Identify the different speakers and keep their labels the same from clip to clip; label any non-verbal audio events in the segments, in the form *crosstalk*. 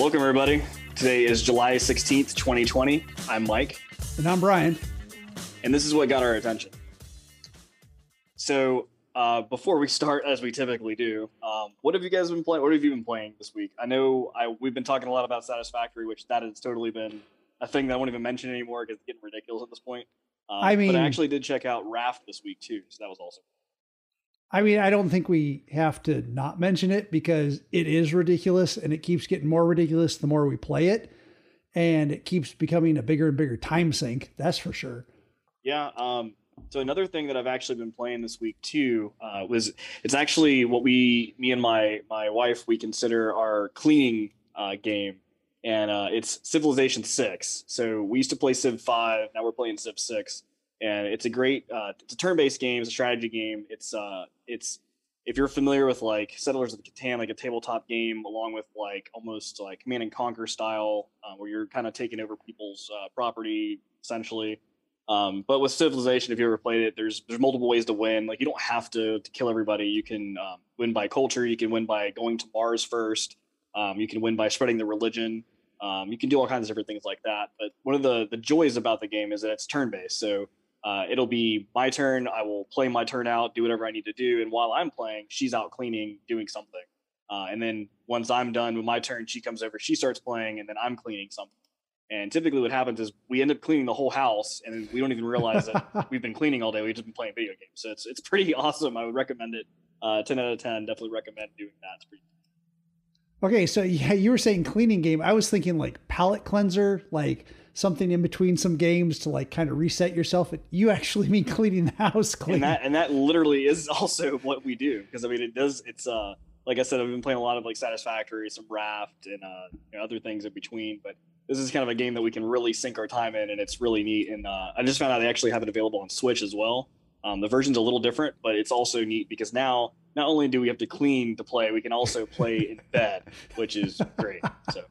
Speaker 1: Welcome, everybody. Today is July 16th, 2020. I'm Mike.
Speaker 2: And I'm Brian.
Speaker 1: And this is what got our attention. So, uh, before we start, as we typically do, um, what have you guys been playing? What have you been playing this week? I know I, we've been talking a lot about Satisfactory, which that has totally been a thing that I won't even mention anymore because it's getting ridiculous at this point. Um,
Speaker 2: I mean,
Speaker 1: but I actually did check out Raft this week too, so that was awesome.
Speaker 2: I mean, I don't think we have to not mention it because it is ridiculous and it keeps getting more ridiculous the more we play it. And it keeps becoming a bigger and bigger time sink. That's for sure.
Speaker 1: Yeah. Um, so another thing that I've actually been playing this week too uh, was it's actually what we, me and my my wife, we consider our cleaning uh, game, and uh, it's Civilization Six. So we used to play Civ Five, now we're playing Civ Six, and it's a great uh, it's a turn-based game it's a strategy game it's uh it's if you're familiar with like settlers of catan like a tabletop game along with like almost like command and conquer style uh, where you're kind of taking over people's uh, property essentially. Um, but with civilization if you ever played it there's there's multiple ways to win. Like you don't have to, to kill everybody. You can um, win by culture. You can win by going to mars first. Um, you can win by spreading the religion. Um, you can do all kinds of different things like that. But one of the the joys about the game is that it's turn based so uh, it'll be my turn. I will play my turn out, do whatever I need to do, and while I'm playing, she's out cleaning, doing something. Uh, and then once I'm done with my turn, she comes over, she starts playing, and then I'm cleaning something. And typically, what happens is we end up cleaning the whole house, and we don't even realize that *laughs* we've been cleaning all day. We've just been playing video games. So it's it's pretty *laughs* awesome. I would recommend it. Uh, ten out of ten. Definitely recommend doing that. It's pretty.
Speaker 2: Okay, so yeah, you were saying cleaning game. I was thinking like palate cleanser, like something in between some games to like kind of reset yourself. You actually mean cleaning the house clean.
Speaker 1: And that and that literally is *laughs* also what we do because I mean it does. It's uh like I said, I've been playing a lot of like Satisfactory, some Raft, and uh, you know, other things in between. But this is kind of a game that we can really sink our time in, and it's really neat. And uh, I just found out they actually have it available on Switch as well. Um, the version's a little different, but it's also neat because now not only do we have to clean to play, we can also play in *laughs* bed, which is great. So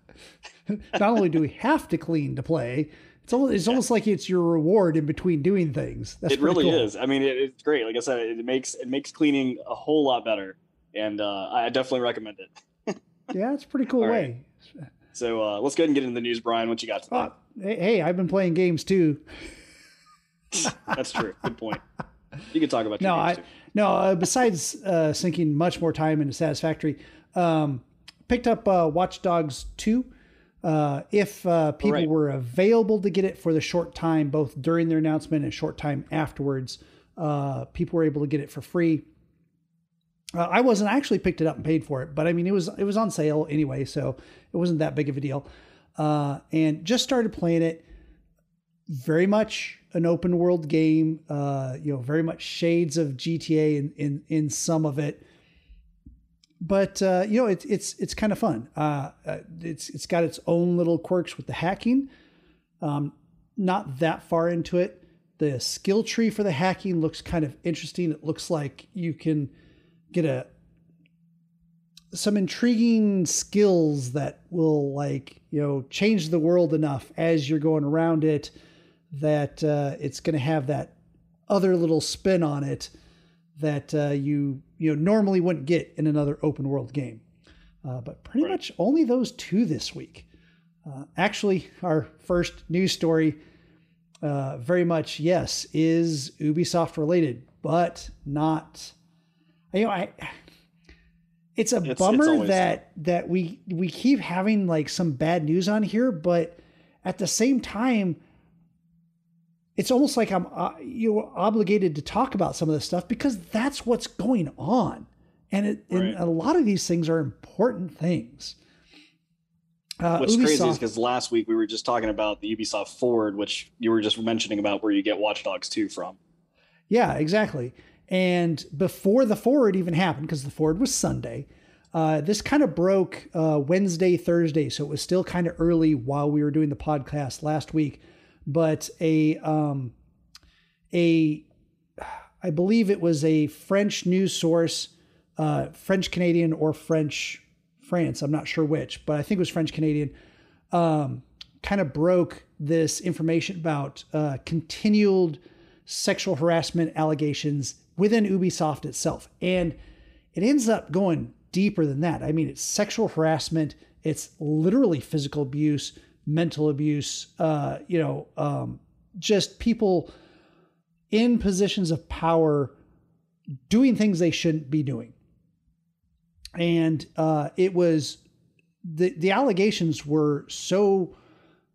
Speaker 2: not only do we have to clean to play, it's almost, it's yeah. almost like it's your reward in between doing things.
Speaker 1: That's it really cool. is. I mean, it, it's great. Like I said, it makes it makes cleaning a whole lot better, and uh, I definitely recommend it. *laughs*
Speaker 2: yeah, it's a pretty cool All way.
Speaker 1: Right. So uh, let's go ahead and get into the news, Brian. What you got today? Uh,
Speaker 2: hey, hey, I've been playing games too. *laughs*
Speaker 1: That's true. Good point. You can talk about
Speaker 2: no, I, too. no. Uh, besides uh, sinking much more time into Satisfactory, um, picked up uh, Watch Dogs two. Uh, if uh, people right. were available to get it for the short time, both during their announcement and short time afterwards, uh, people were able to get it for free. Uh, I wasn't I actually picked it up and paid for it, but I mean it was it was on sale anyway, so it wasn't that big of a deal. Uh, and just started playing it. Very much an open world game, uh, you know, very much shades of GTA in in, in some of it but uh, you know it's it's it's kind of fun. Uh, uh, it's it's got its own little quirks with the hacking. Um, not that far into it. The skill tree for the hacking looks kind of interesting. It looks like you can get a some intriguing skills that will like you know change the world enough as you're going around it that uh, it's going to have that other little spin on it that uh, you you know normally wouldn't get in another open world game. Uh, but pretty right. much only those two this week. Uh, actually, our first news story, uh, very much yes, is Ubisoft related, but not. You know, I. It's a it's, bummer it's that that we we keep having like some bad news on here, but at the same time, it's almost like I'm uh, you're obligated to talk about some of this stuff because that's what's going on, and, it, right. and a lot of these things are important things.
Speaker 1: Uh, What's Ubisoft, crazy is because last week we were just talking about the Ubisoft Forward, which you were just mentioning about where you get Watch Dogs 2 from.
Speaker 2: Yeah, exactly. And before the Forward even happened, because the Forward was Sunday, uh, this kind of broke uh, Wednesday, Thursday. So it was still kind of early while we were doing the podcast last week but a um, a I believe it was a French news source, uh, French Canadian or French France. I'm not sure which, but I think it was French Canadian. Um, kind of broke this information about uh, continued sexual harassment allegations within Ubisoft itself, and it ends up going deeper than that. I mean, it's sexual harassment It's literally physical abuse, mental abuse, uh, you know, um, just people in positions of power doing things they shouldn't be doing. And uh, it was the the allegations were so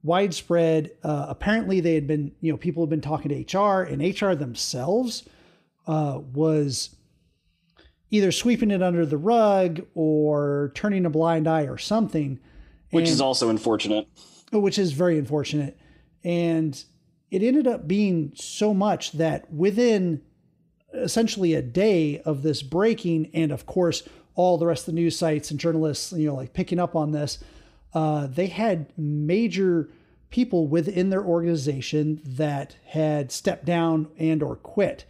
Speaker 2: widespread. Uh, apparently, they had been you know people had been talking to HR, and HR themselves uh, was either sweeping it under the rug or turning a blind eye or something.
Speaker 1: Which and, is also unfortunate.
Speaker 2: Which is very unfortunate. And it ended up being so much that within essentially a day of this breaking, and of course, all the rest of the news sites and journalists, you know, like picking up on this, uh, they had major people within their organization that had stepped down and or quit.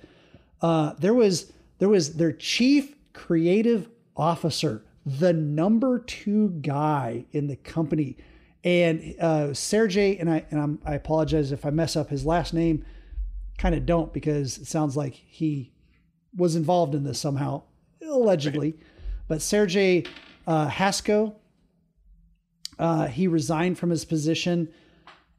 Speaker 2: Uh, there was there was their chief creative officer, the number two guy in the company, and uh, Sergey. And I and I'm, I apologize if I mess up his last name. Kind of don't because it sounds like he was involved in this somehow, allegedly. Right. But Sergey uh, Hasko, uh, he resigned from his position.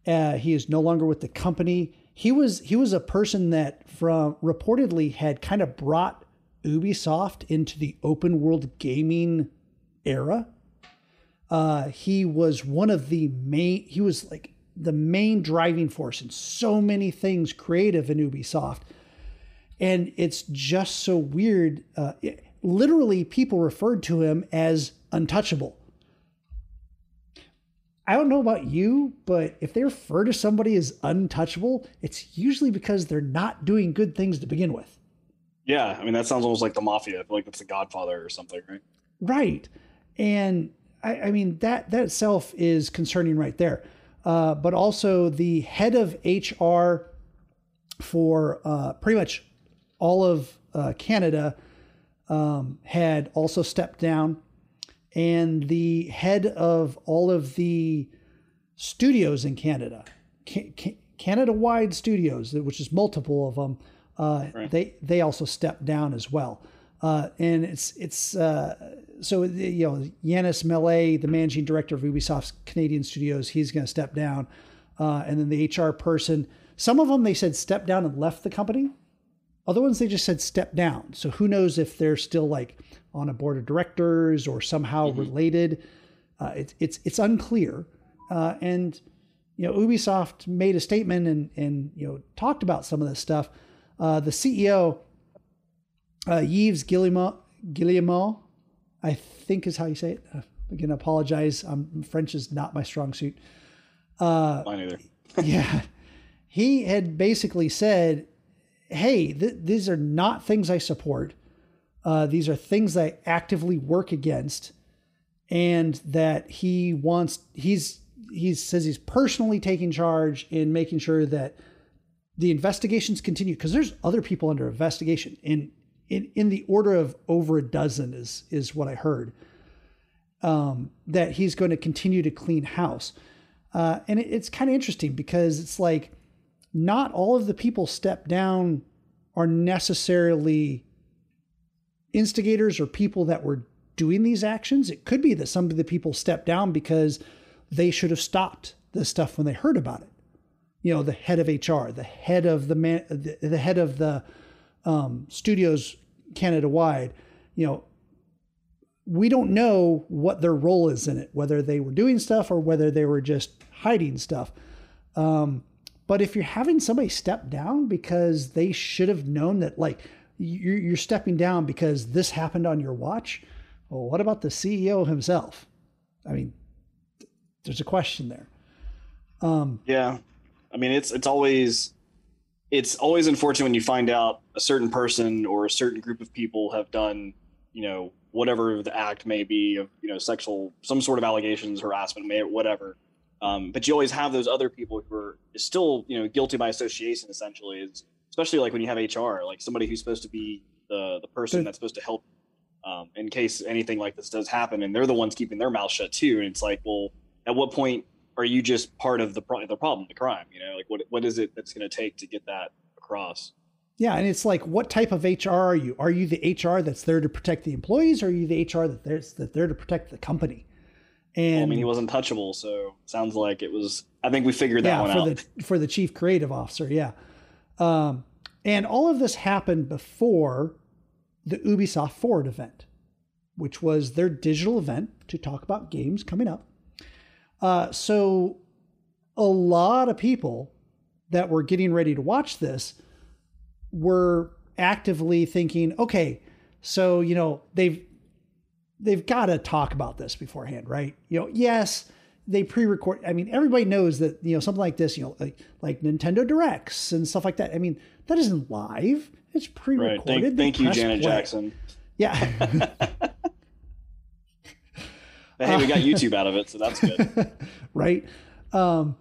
Speaker 2: Uh, he is no longer with the company. He was he was a person that from reportedly had kind of brought Ubisoft into the open world gaming era. Uh, he was one of the main. He was like the main driving force in so many things creative in Ubisoft, and it's just so weird. Uh, it, literally, people referred to him as untouchable. I don't know about you, but if they refer to somebody as untouchable, it's usually because they're not doing good things to begin with.
Speaker 1: Yeah, I mean that sounds almost like the mafia. I feel like it's the Godfather or something, right?
Speaker 2: Right, and I, I mean that that itself is concerning right there. Uh, but also the head of HR for uh, pretty much all of uh, Canada um, had also stepped down, and the head of all of the studios in Canada, ca- ca- Canada-wide studios, which is multiple of them uh, right. they they also stepped down as well. Uh, and it's it's uh, so you know Yannis Mallat, the managing director of Ubisoft's Canadian studios, he's going to step down, uh, and then the HR person. Some of them they said step down and left the company. Other ones they just said step down. So who knows if they're still like on a board of directors or somehow mm-hmm. related. Uh, it's it's it's unclear. Uh, and you know Ubisoft made a statement and and you know talked about some of this stuff. Uh, the CEO, uh, Yves Guillemot, Guillemot, I think is how you say it. Uh, again, apologize. Um, French is not my strong suit.
Speaker 1: Uh, Mine either. *laughs*
Speaker 2: yeah. He had basically said, hey, th- these are not things I support. Uh, these are things I actively work against. And that he wants, he's, he says he's personally taking charge in making sure that the investigations continue because there's other people under investigation in in in the order of over a dozen is is what I heard. Um, that he's going to continue to clean house, uh, and it, it's kind of interesting because it's like not all of the people step down are necessarily instigators or people that were doing these actions. It could be that some of the people stepped down because they should have stopped this stuff when they heard about it you know the head of HR, the head of the man, the, the head of the um, studios Canada wide. You know, we don't know what their role is in it, whether they were doing stuff or whether they were just hiding stuff. Um, but if you're having somebody step down because they should have known that, like you're, you're stepping down because this happened on your watch, well, what about the CEO himself? I mean, there's a question there.
Speaker 1: Um, yeah, I mean, it's it's always it's always unfortunate when you find out a certain person or a certain group of people have done, you know, whatever the act may be of, you know, sexual, some sort of allegations, harassment, whatever. Um, but you always have those other people who are still, you know, guilty by association. Essentially, is especially like when you have HR, like somebody who's supposed to be the the person that's supposed to help um, in case anything like this does happen, and they're the ones keeping their mouth shut too. And it's like, well, at what point are you just part of the pro- the problem, the crime? You know, like what what is it that's going to take to get that across?
Speaker 2: Yeah, and it's like, what type of HR are you? Are you the HR that's there to protect the employees, or are you the HR that there's that there to protect the company? And
Speaker 1: well, I mean, he wasn't touchable, so sounds like it was. I think we figured that
Speaker 2: yeah,
Speaker 1: one
Speaker 2: for
Speaker 1: out.
Speaker 2: the for the chief creative officer. Yeah, um, and all of this happened before the Ubisoft Forward event, which was their digital event to talk about games coming up. Uh, so, a lot of people that were getting ready to watch this were actively thinking, okay, so you know they've they've got to talk about this beforehand, right? You know, yes, they pre-record. I mean, everybody knows that you know something like this, you know, like like Nintendo Directs and stuff like that. I mean, that isn't live; it's pre-recorded.
Speaker 1: Right. Thank, thank you, Janet play. Jackson.
Speaker 2: Yeah. *laughs* *laughs*
Speaker 1: hey, we got YouTube out of it, so that's good. *laughs*
Speaker 2: right. Um,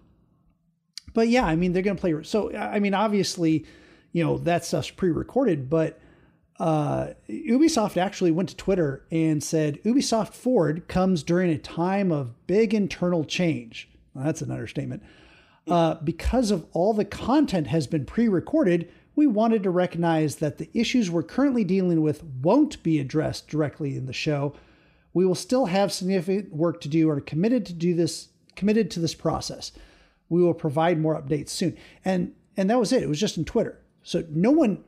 Speaker 2: but yeah, I mean, they're going to play. So, I mean, obviously, you know, that stuff's pre-recorded, but uh, Ubisoft actually went to Twitter and said Ubisoft Forward comes during a time of big internal change. Well, that's an understatement. Uh, because of all the content has been pre-recorded, we wanted to recognize that the issues we're currently dealing with won't be addressed directly in the show. We will still have significant work to do and are committed to do this committed to this process. We will provide more updates soon. And and that was it. It was just in Twitter. So no one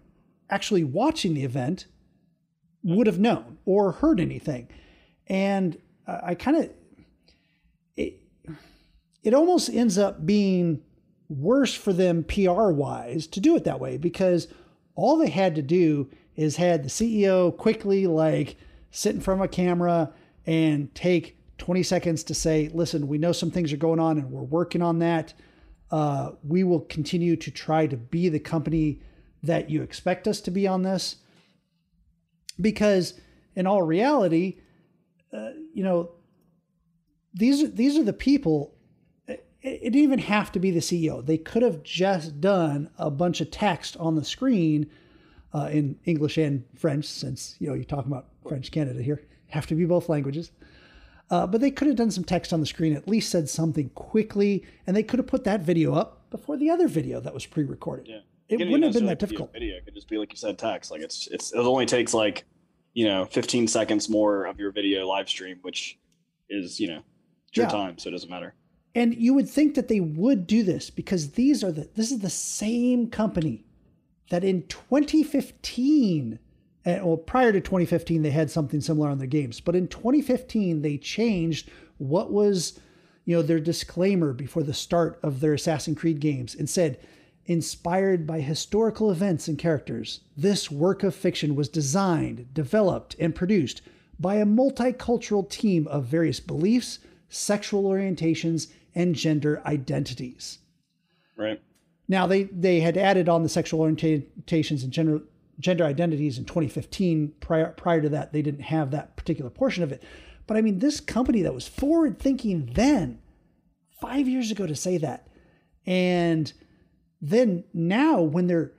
Speaker 2: actually watching the event would have known or heard anything. And I kind of it it almost ends up being worse for them PR wise to do it that way because all they had to do is had the CEO quickly like sit in front of a camera and take 20 seconds to say, listen, we know some things are going on and we're working on that. Uh, we will continue to try to be the company that you expect us to be on this. Because in all reality, uh, you know, these these are the people. It, it didn't even have to be the CEO. They could have just done a bunch of text on the screen uh, in English and French, since you know you're talking about French Canada here. Have to be both languages. Uh, but they could have done some text on the screen, at least said something quickly, and they could have put that video up before the other video that was pre-recorded.
Speaker 1: Yeah
Speaker 2: it wouldn't have been that difficult.
Speaker 1: Video it could just be like you said, text. Like it's it's it only takes like you know 15 seconds more of your video live stream, which is you know your yeah. time, so it doesn't matter.
Speaker 2: And you would think that they would do this because these are the this is the same company that in 2015 and, well prior to 2015 they had something similar on their games but in 2015 they changed what was you know their disclaimer before the start of their Assassin's Creed games and said Inspired by historical events and characters, this work of fiction was designed, developed, and produced by a multicultural team of various beliefs, sexual orientations, and gender identities.
Speaker 1: Right.
Speaker 2: Now they they had added on the sexual orientations and gender gender identities in 2015. Prior prior to that, they didn't have that particular portion of it. But I mean, this company that was forward thinking then, five years ago, to say that, and then now when they're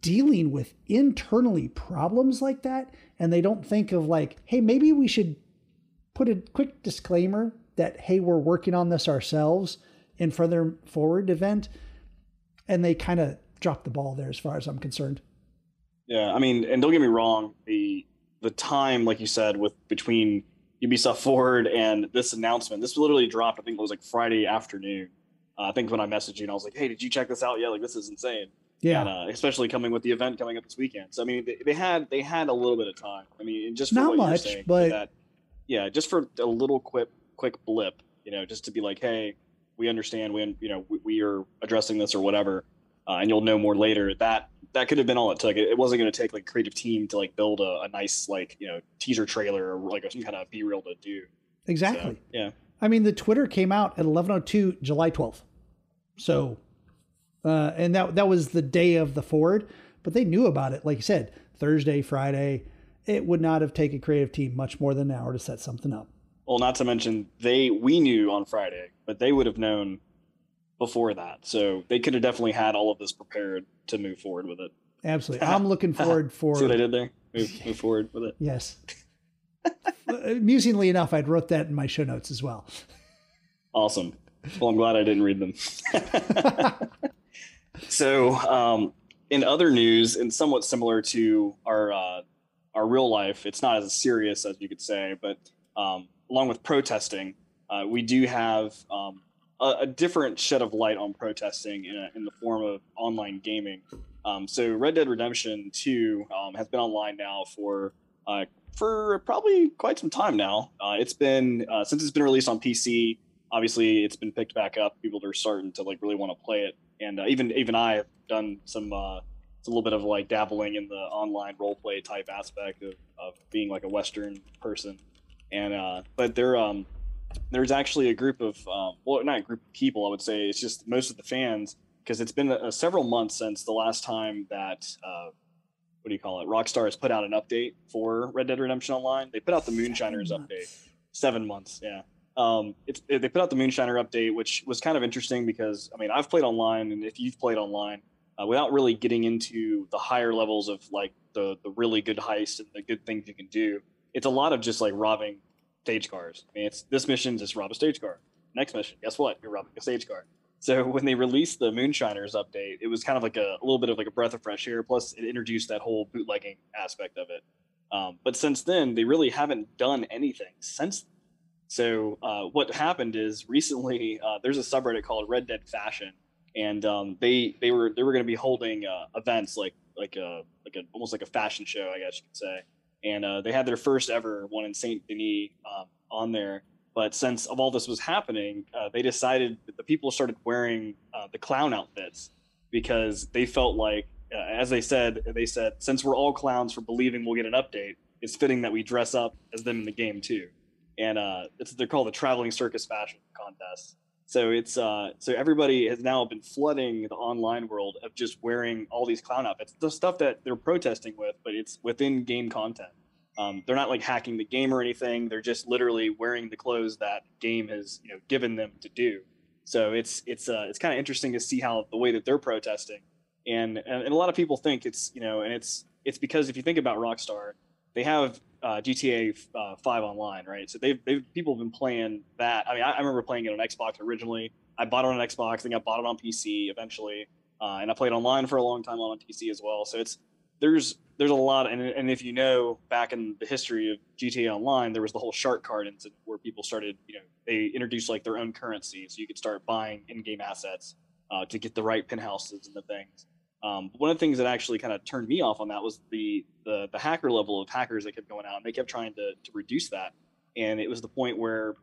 Speaker 2: dealing with internally problems like that and they don't think of like hey maybe we should put a quick disclaimer that hey we're working on this ourselves in further forward event and they kind of drop the ball there as far as i'm concerned
Speaker 1: yeah i mean and don't get me wrong the the time like you said with between ubisoft forward and this announcement this literally dropped i think it was like friday afternoon uh, I think when I messaged you and I was like, "Hey, did you check this out? Yeah, like this is insane."
Speaker 2: Yeah.
Speaker 1: And, uh, especially coming with the event coming up this weekend. So I mean, they, they, had they had a little bit of time. I mean, just
Speaker 2: not much,
Speaker 1: saying,
Speaker 2: but
Speaker 1: that, yeah, just for a little quick quick blip, you know, just to be like, "Hey, we understand. We you know we, we are addressing this or whatever," uh, and you'll know more later. That that could have been all it took. It, it wasn't going to take like creative team to like build a, a, nice like you know teaser trailer or like some kind of be real to do.
Speaker 2: Exactly.
Speaker 1: So, yeah.
Speaker 2: I mean, the Twitter came out at 11:02 July 12th. So, uh, and that that was the day of the Forward, but they knew about it. Like you said, Thursday, Friday. It would not have taken creative team much more than an hour to set something up.
Speaker 1: Well, not to mention they we knew on Friday, but they would have known before that. So they could have definitely had all of this prepared to move forward with it.
Speaker 2: Absolutely. I'm looking *laughs* forward for
Speaker 1: See what I did there? Move, *laughs* move forward with it.
Speaker 2: Yes. *laughs* Amusingly enough, I'd wrote that in my show notes as well.
Speaker 1: Awesome. Well, I'm glad I didn't read them. so, um, in other news, and somewhat similar to our uh, our real life, it's not as serious as you could say, but um, along with protesting, uh, we do have um, a, a, different shed of light on protesting in, a, in the form of online gaming. Um, so Red Dead Redemption 2 um, has been online now for uh, for probably quite some time now. Uh, it's been uh, since it's been released on PC. Obviously, it's been picked back up. People are starting to like really want to play it, and uh, even even I have done some uh, it's a little bit of like dabbling in the online role play type aspect of, of being like a Western person. And uh, but there um there's actually a group of um, well not a group of people I would say it's just most of the fans because it's been a, a several months since the last time that uh, what do you call it Rockstar has put out an update for Red Dead Redemption Online. They put out the Moonshiners seven update. Seven months, yeah. Um, it's they put out the Moonshiner update, which was kind of interesting because I mean I've played online, and if you've played online, uh, without really getting into the higher levels of like the the really good heist and the good things you can do. It's a lot of just like robbing stage cars. I mean, it's this mission just rob a stage car. Next mission, guess what? You're robbing a stage car. So *laughs* when they released the Moonshiners update, it was kind of like a, a little bit of like a breath of fresh air. Plus, it introduced that whole bootlegging aspect of it. Um, but since then, they really haven't done anything since. So uh, what happened is recently uh, there's a subreddit called Red Dead Fashion, and um, they they were they were going to be holding uh, events like like a like a almost like a fashion show, I guess you could say. And uh, they had their first ever one in Saint Denis um, on there. But since of all this was happening, uh, they decided that the people started wearing uh, the clown outfits because they felt like, uh, as they said, they said since we're all clowns for believing we'll get an update, it's fitting that we dress up as them in the game too. And uh, they're called the traveling circus fashion contest so it's uh, so everybody has now been flooding the online world of just wearing all these clown outfits, the stuff that they're protesting with, but it's within game content. Um, they're not like hacking the game or anything. They're just literally wearing the clothes that game has you know given them to do. So it's it's uh, it's kind of interesting to see how the way that they're protesting, and, and and a lot of people think it's you know, and it's it's because if you think about Rockstar, they have uh, GTA uh, Five online, right? So they've, they've people have been playing that. I mean, I, I, remember playing it on Xbox originally. I bought it on Xbox, then I bought it on PC eventually, uh, and I played online for a long time on PC as well. So it's there's there's a lot, and and if you know back in the history of GTA Online, there was the whole shark card incident where people started, you know, they introduced like their own currency, so you could start buying in-game assets uh, to get the right penthouses and the things. Um, one of the things that actually kind of turned me off on that was the, the, the hacker level of hackers that kept going out, and they kept trying to to reduce that. And it was the point where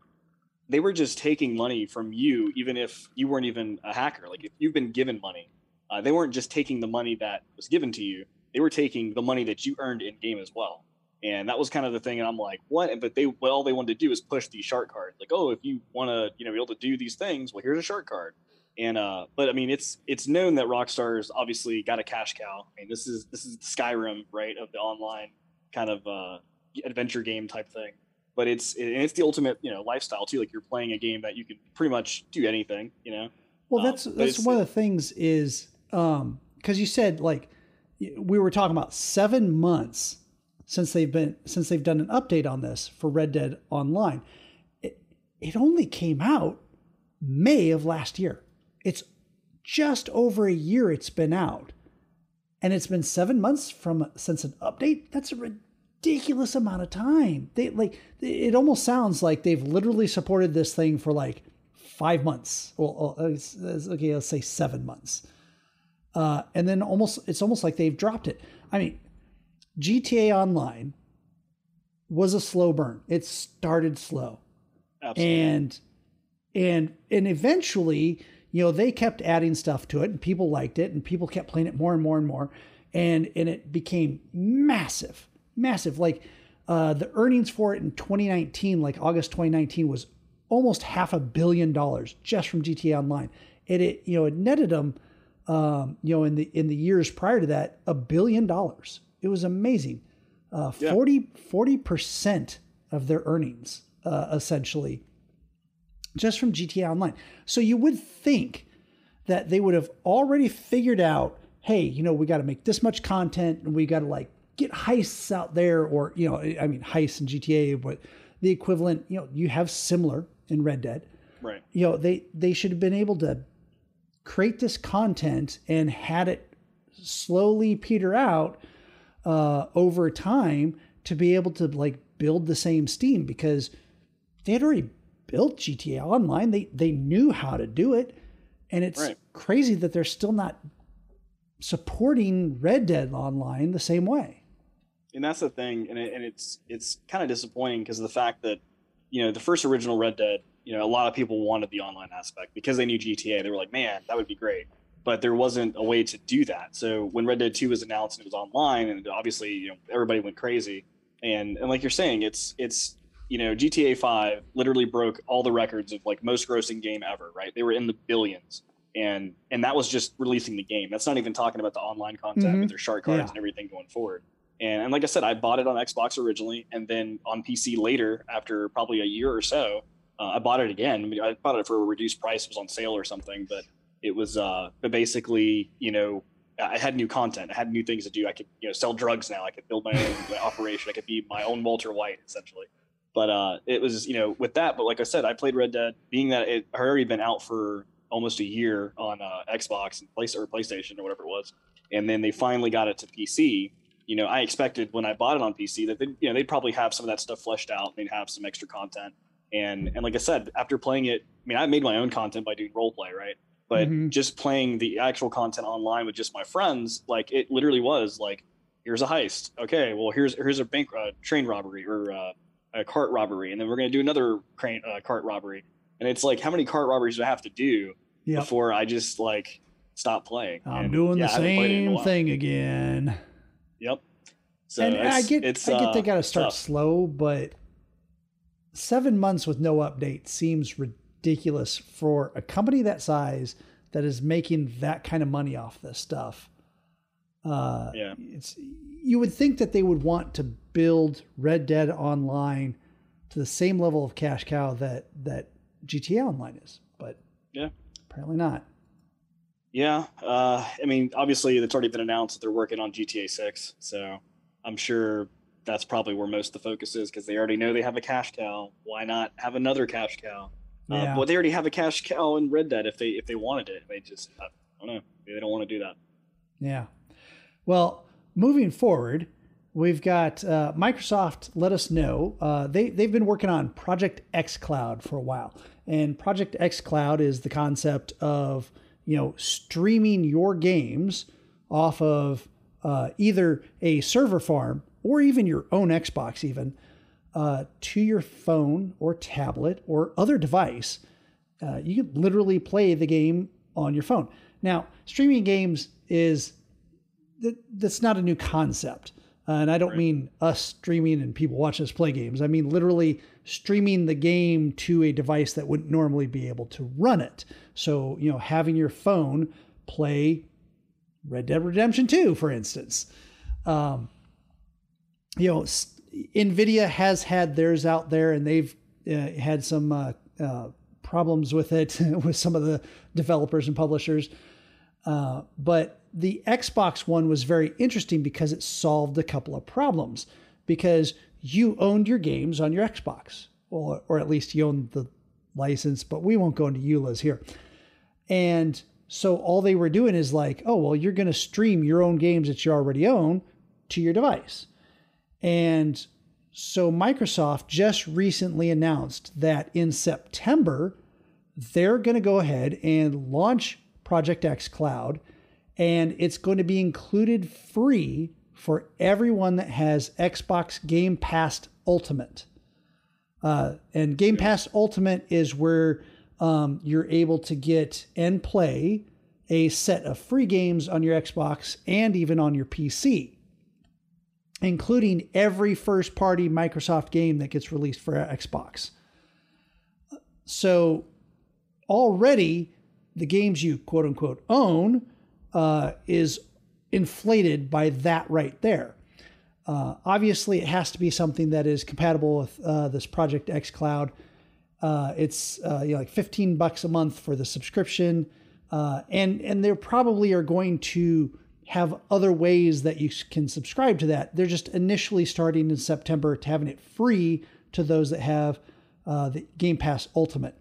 Speaker 1: they were just taking money from you, even if you weren't even a hacker. Like if you've been given money, uh, they weren't just taking the money that was given to you; they were taking the money that you earned in game as well. And that was kind of the thing. And I'm like, what? But they, well, all they wanted to do is push the shark card. Like, oh, if you want to, you know, be able to do these things, well, here's a shark card. And uh, but I mean, it's it's known that Rockstar's obviously got a cash cow. I mean, this is this is Skyrim, right, of the online kind of uh, adventure game type thing. But it's and it's the ultimate you know lifestyle too. Like you're playing a game that you can pretty much do anything. You know.
Speaker 2: Well, that's um, that's one of the things is because um, you said like we were talking about seven months since they've been since they've done an update on this for Red Dead Online. It, it only came out May of last year. It's just over a year it's been out. And it's been seven months from since an update. That's a ridiculous amount of time. They like it almost sounds like they've literally supported this thing for like five months. Well, uh, okay, let's say seven months. Uh, and then almost it's almost like they've dropped it. I mean, GTA Online was a slow burn. It started slow, Absolutely. and and and eventually you know, they kept adding stuff to it and people liked it and people kept playing it more and more and more. And, and it became massive, massive. Like uh, the earnings for it in 2019, like August 2019, was almost half a billion dollars just from GTA Online. It, it you know, it netted them, um, you know, in the in the years prior to that, a billion dollars. It was amazing. Uh, yeah. 40 percent of their earnings, uh, essentially, just from GTA Online. So you would think that they would have already figured out, hey, you know, we got to make this much content and we got to like get heists out there or, you know, I mean, heists in GTA, but the equivalent, you know, you have similar in Red Dead.
Speaker 1: Right.
Speaker 2: You know, they they should have been able to create this content and had it slowly peter out uh, over time to be able to like build the same steam because they had already built GTA Online. They they knew how to do it, and it's right. crazy that they're still not supporting Red Dead Online the same way.
Speaker 1: And that's the thing, and, it, and it's it's kind of disappointing because of the fact that you know the first original Red Dead, you know, a lot of people wanted the online aspect because they knew GTA. They were like, man, that would be great. But there wasn't a way to do that. So when Red Dead 2 was announced and it was online, and obviously, you know, everybody went crazy. And and like you're saying, it's it's you know, GTA 5 literally broke all the records of like most grossing game ever, right? They were in the billions. And and that was just releasing the game. That's not even talking about the online content mm-hmm. with their shark cards yeah. and everything going forward. And, and like I said, I bought it on Xbox originally, and then on PC later, after probably a year or so, uh, I bought it again. I, mean, I bought it for a reduced price; it was on sale or something. But it was, uh, but basically, you know, I had new content. I had new things to do. I could, you know, sell drugs now. I could build my own operation. I could be my own Walter White, essentially. But uh, it was, you know, with that. But like I said, I played Red Dead, being that it had already been out for almost a year on uh, Xbox and place or PlayStation or whatever it was, and then they finally got it to PC. You know, I expected when I bought it on PC that they, you know, they'd probably have some of that stuff fleshed out. They'd have some extra content, and and like I said, after playing it, I mean, I made my own content by doing role play, right? But mm-hmm. just playing the actual content online with just my friends, like it literally was like, here's a heist. Okay, well here's here's a bank uh, train robbery or uh, a cart robbery, and then we're gonna do another crane uh, cart robbery. And it's like, how many cart robberies do I have to do yep. before I just like stop playing?
Speaker 2: I'm
Speaker 1: and,
Speaker 2: doing yeah, the same thing again.
Speaker 1: Yep.
Speaker 2: So and I get, I get they got to start tough. slow, but seven months with no update seems ridiculous for a company that size that is making that kind of money off this stuff. Uh, yeah, it's you would think that they would want to build Red Dead Online to the same level of cash cow that that GTA Online is, but
Speaker 1: yeah,
Speaker 2: apparently not.
Speaker 1: Yeah, uh, I mean, obviously, it's already been announced that they're working on GTA Six, so I'm sure that's probably where most of the focus is because they already know they have a cash cow. Why not have another cash cow? Uh, yeah. Uh, but they already have a cash cow in Red Dead if they if they wanted it. They just I don't know. Maybe they don't want to do that.
Speaker 2: Yeah. Well, moving forward, we've got uh, Microsoft. Let us know uh, they they've been working on Project xCloud for a while, and Project xCloud is the concept of you know streaming your games off of uh, either a server farm or even your own Xbox, even uh, to your phone or tablet or other device. Uh, you can literally play the game on your phone. Now, streaming games is that, that's not a new concept. Uh, and I don't right. mean us streaming and people watch us play games. I mean literally streaming the game to a device that wouldn't normally be able to run it. So, you know, having your phone play Red Dead Redemption 2, for instance. Um, you know, NVIDIA has had theirs out there and they've uh, had some uh, uh, problems with it *laughs* with some of the developers and publishers. Uh, but the Xbox One was very interesting because it solved a couple of problems. Because you owned your games on your Xbox, or, or at least you owned the license, but we won't go into EULAs here. And so all they were doing is like, oh, well, you're going to stream your own games that you already own to your device. And so Microsoft just recently announced that in September, they're going to go ahead and launch Project xCloud, and it's going to be included free for everyone that has Xbox Game Pass Ultimate. Uh, and Game Pass Ultimate is where um, you're able to get and play a set of free games on your Xbox and even on your PC including every first party Microsoft game that gets released for Xbox. So already the games you quote unquote own uh, is inflated by that right there. Uh, obviously, it has to be something that is compatible with uh, this Project xCloud. Uh, it's uh, you know, like 15 bucks a month for the subscription, uh, and and they probably are going to have other ways that you can subscribe to that. They're just initially starting in September to having it free to those that have the Game Pass Ultimate.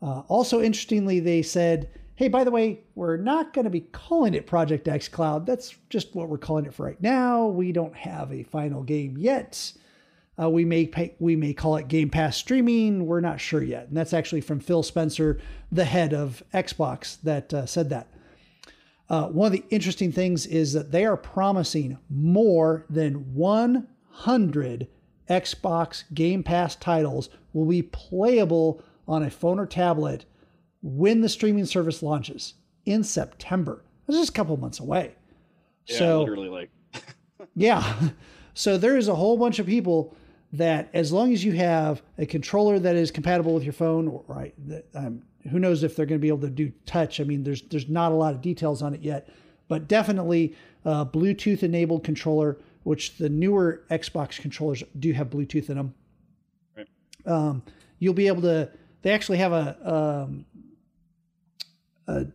Speaker 2: Also, interestingly, they said, hey, by the way, we're not going to be calling it Project xCloud. That's just what we're calling it for right now. We don't have a final game yet. Uh, we may pay, we may call it Game Pass streaming. We're not sure yet, and that's actually from Phil Spencer, the head of Xbox, that uh, said that. Uh, one of the interesting things is that they are promising more than 100 Xbox Game Pass titles will be playable on a phone or tablet when the streaming service launches in September. That's just a couple months away.
Speaker 1: Yeah,
Speaker 2: so
Speaker 1: literally like *laughs*
Speaker 2: yeah. So there is a whole bunch of people that, as long as you have a controller that is compatible with your phone, or right, um, who knows if they're going to be able to do touch? I mean, there's there's not a lot of details on it yet, but definitely a Bluetooth enabled controller, which the newer Xbox controllers do have Bluetooth in them. Right. Um, you'll be able to. They actually have a um, a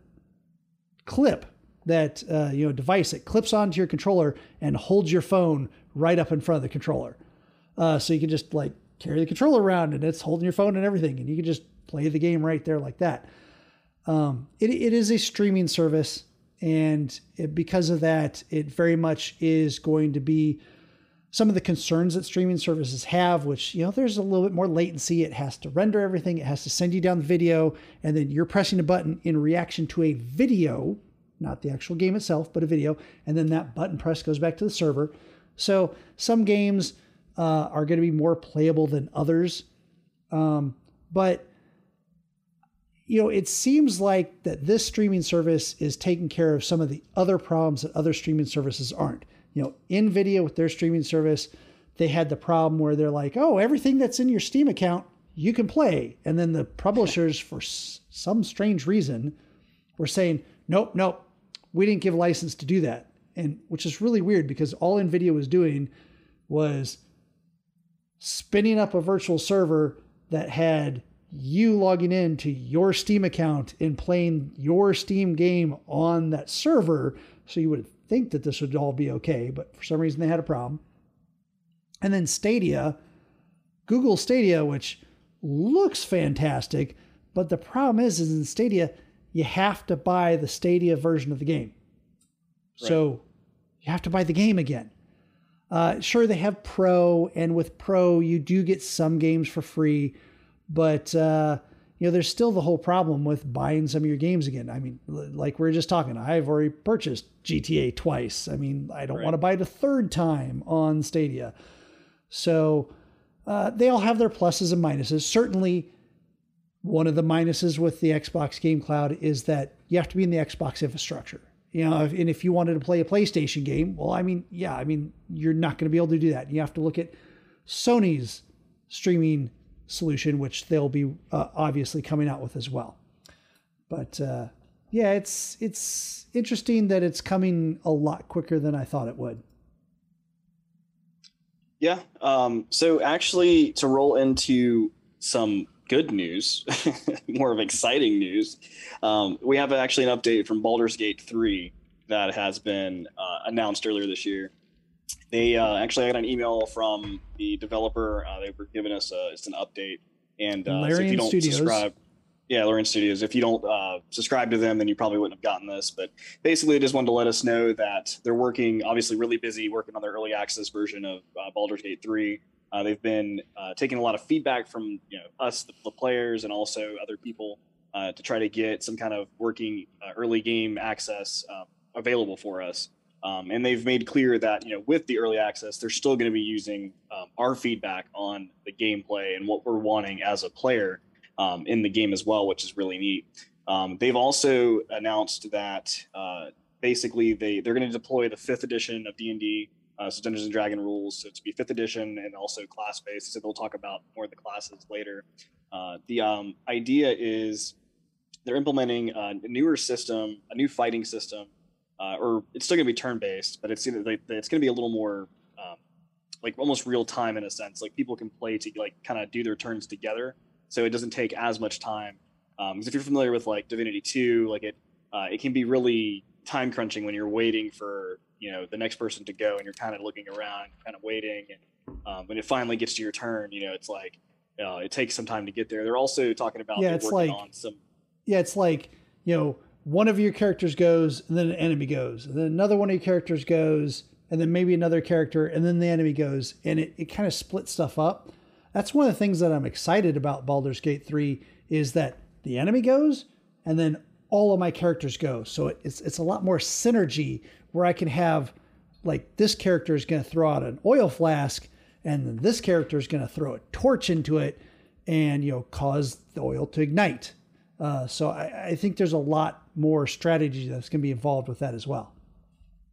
Speaker 2: clip that uh, you know device that clips onto your controller and holds your phone right up in front of the controller. Uh, so you can just like carry the controller around and it's holding your phone and everything, and you can just play the game right there like that. Um, it, it is a streaming service, and it, because of that, it very much is going to be some of the concerns that streaming services have, which, you know, there's a little bit more latency. It has to render everything, it has to send you down the video, and then you're pressing a button in reaction to a video, not the actual game itself, but a video, and then that button press goes back to the server. So some games uh, are going to be more playable than others. Um, but you know, it seems like that this streaming service is taking care of some of the other problems that other streaming services aren't. You know, Nvidia with their streaming service, they had the problem where they're like, "Oh, everything that's in your Steam account, you can play." And then the publishers for some strange reason were saying, "Nope, nope. We didn't give license to do that." And which is really weird because all Nvidia was doing was spinning up a virtual server that had you logging in to your Steam account and playing your Steam game on that server. So you would think that this would all be okay, but for some reason they had a problem. And then Stadia, Google Stadia, which looks fantastic, but the problem is, is in Stadia, you have to buy the Stadia version of the game. Right. So you have to buy the game again. Uh, sure, they have Pro, and with Pro, you do get some games for free but uh, you know, there's still the whole problem with buying some of your games again. I mean, like we are just talking, I've already purchased GTA twice. I mean, I don't right. want to buy it a third time on Stadia. So uh, they all have their pluses and minuses. Certainly, one of the minuses with the Xbox Game Cloud is that you have to be in the Xbox infrastructure. You know, and if you wanted to play a PlayStation game, well, I mean, yeah, I mean, you're not going to be able to do that. You have to look at Sony's streaming solution, which they'll be uh, obviously coming out with as well. But uh, yeah, it's it's interesting that it's coming a lot quicker than I thought it would.
Speaker 1: Yeah. Um, so actually, to roll into some good news, *laughs* more of exciting news, um, we have actually an update from Baldur's Gate 3 that has been uh, announced earlier this year they uh, actually I got an email from the developer. Uh, they were giving us a, it's an update, and uh, so if you don't Studios. subscribe, yeah, Larian Studios. If you don't uh, subscribe to them, then you probably wouldn't have gotten this. But basically, they just wanted to let us know that they're working, obviously, really busy working on their early access version of uh, Baldur's Gate three. Uh, they've been uh, taking a lot of feedback from you know us, the, the players, and also other people uh, to try to get some kind of working uh, early game access available for us. Um, and they've made clear that you know with the early access, they're still going to be using um, our feedback on the gameplay and what we're wanting as a player um, in the game as well, which is really neat. Um, they've also announced that uh, basically they they're going to deploy the fifth edition of D and D, uh, so Dungeons and Dragon rules, so to be fifth edition and also class based. So they'll talk about more of the classes later. Uh, the um, idea is they're implementing a newer system, a new fighting system uh, or it's still going to be turn based, but it's like it's going to be a little more um, like almost real time in a sense. Like people can play to like kind of do their turns together, so it doesn't take as much time. Because um, if you're familiar with like Divinity Two, like it uh, it can be really time crunching when you're waiting for you know the next person to go and you're kind of looking around, kind of waiting, and um, when it finally gets to your turn, you know it's like uh, it takes some time to get there. They're also talking about
Speaker 2: yeah, it's like some yeah, it's like you know one of your characters goes and then an enemy goes and then another one of your characters goes and then maybe another character, and then the enemy goes, and it, it kind of splits stuff up. That's one of the things that I'm excited about Baldur's Gate 3 is that the enemy goes, and then all of my characters go. So it's it's a lot more synergy where I can have like this character is going to throw out an oil flask, and then this character is going to throw a torch into it, and you know cause the oil to ignite. Uh, so I, I think there's a lot more strategy that's going to be involved with that as well.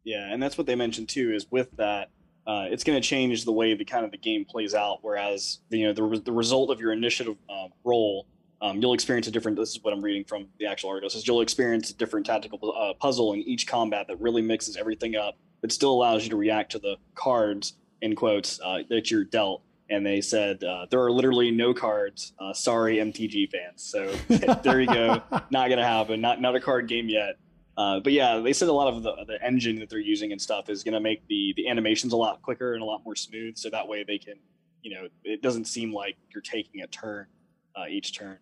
Speaker 1: Yeah, and that's what they mentioned too. Is with that, uh, it's going to change the way the kind of the game plays out. Whereas you know the the result of your initiative uh, roll, um, you'll experience a different. This is what I'm reading from the actual article. Says you'll experience a different tactical uh, puzzle in each combat that really mixes everything up, but still allows you to react to the cards in quotes uh, that you're dealt. And they said uh, there are literally no cards. Uh, sorry, MTG fans. So there you go. *laughs* Not gonna happen. Not not a card game yet. Uh, but yeah, they said a lot of the, the engine that they're using and stuff is going to make the the animations a lot quicker and a lot more smooth. So that way they can, you know, it doesn't seem like you're taking a turn uh, each turn.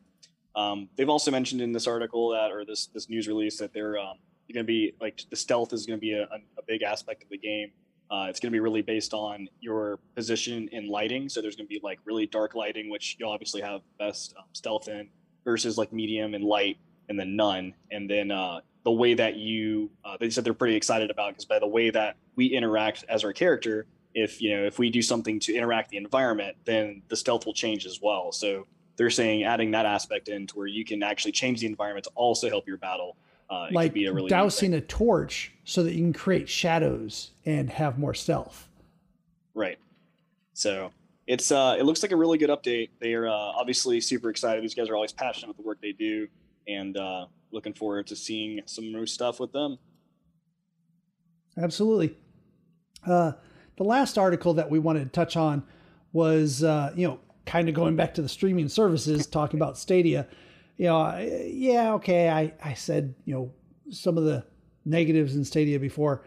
Speaker 1: Um, they've also mentioned in this article that, or this this news release, that they're um, going to be like the stealth is going to be a, a, big aspect of the game. Uh, it's going to be really based on your position in lighting. So there's going to be like really dark lighting, which you'll obviously have best um, stealth in, versus like medium and light, and then none. And then uh, the way that you uh, they said they're pretty excited about because by the way that we interact as our character if you know if we do something to interact the environment then the stealth will change as well so they're saying adding that aspect in to where you can actually change the environment to also help your battle
Speaker 2: uh, like be a really dousing a torch so that you can create shadows and have more stealth
Speaker 1: right so it's uh it looks like a really good update they are uh, obviously super excited these guys are always passionate with the work they do and uh looking forward to seeing some new stuff with them.
Speaker 2: Absolutely. Uh, the last article that we wanted to touch on was, uh, you know, kind of going back to the streaming services, talking about Stadia. You know, yeah, okay, I, I said, you know, some of the negatives in Stadia before.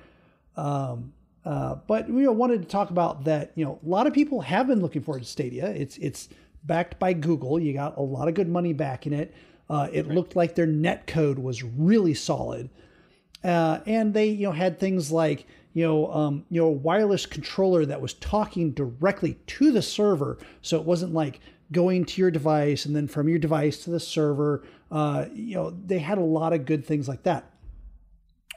Speaker 2: Um, uh, but we wanted to talk about that. You know, a lot of people have been looking forward to Stadia. It's it's backed by Google. You got a lot of good money backing it. Uh, it right. looked like their net code was really solid, uh, and they you know had things like you know um, you know wireless controller that was talking directly to the server, so it wasn't like going to your device and then from your device to the server. Uh, you know they had a lot of good things like that.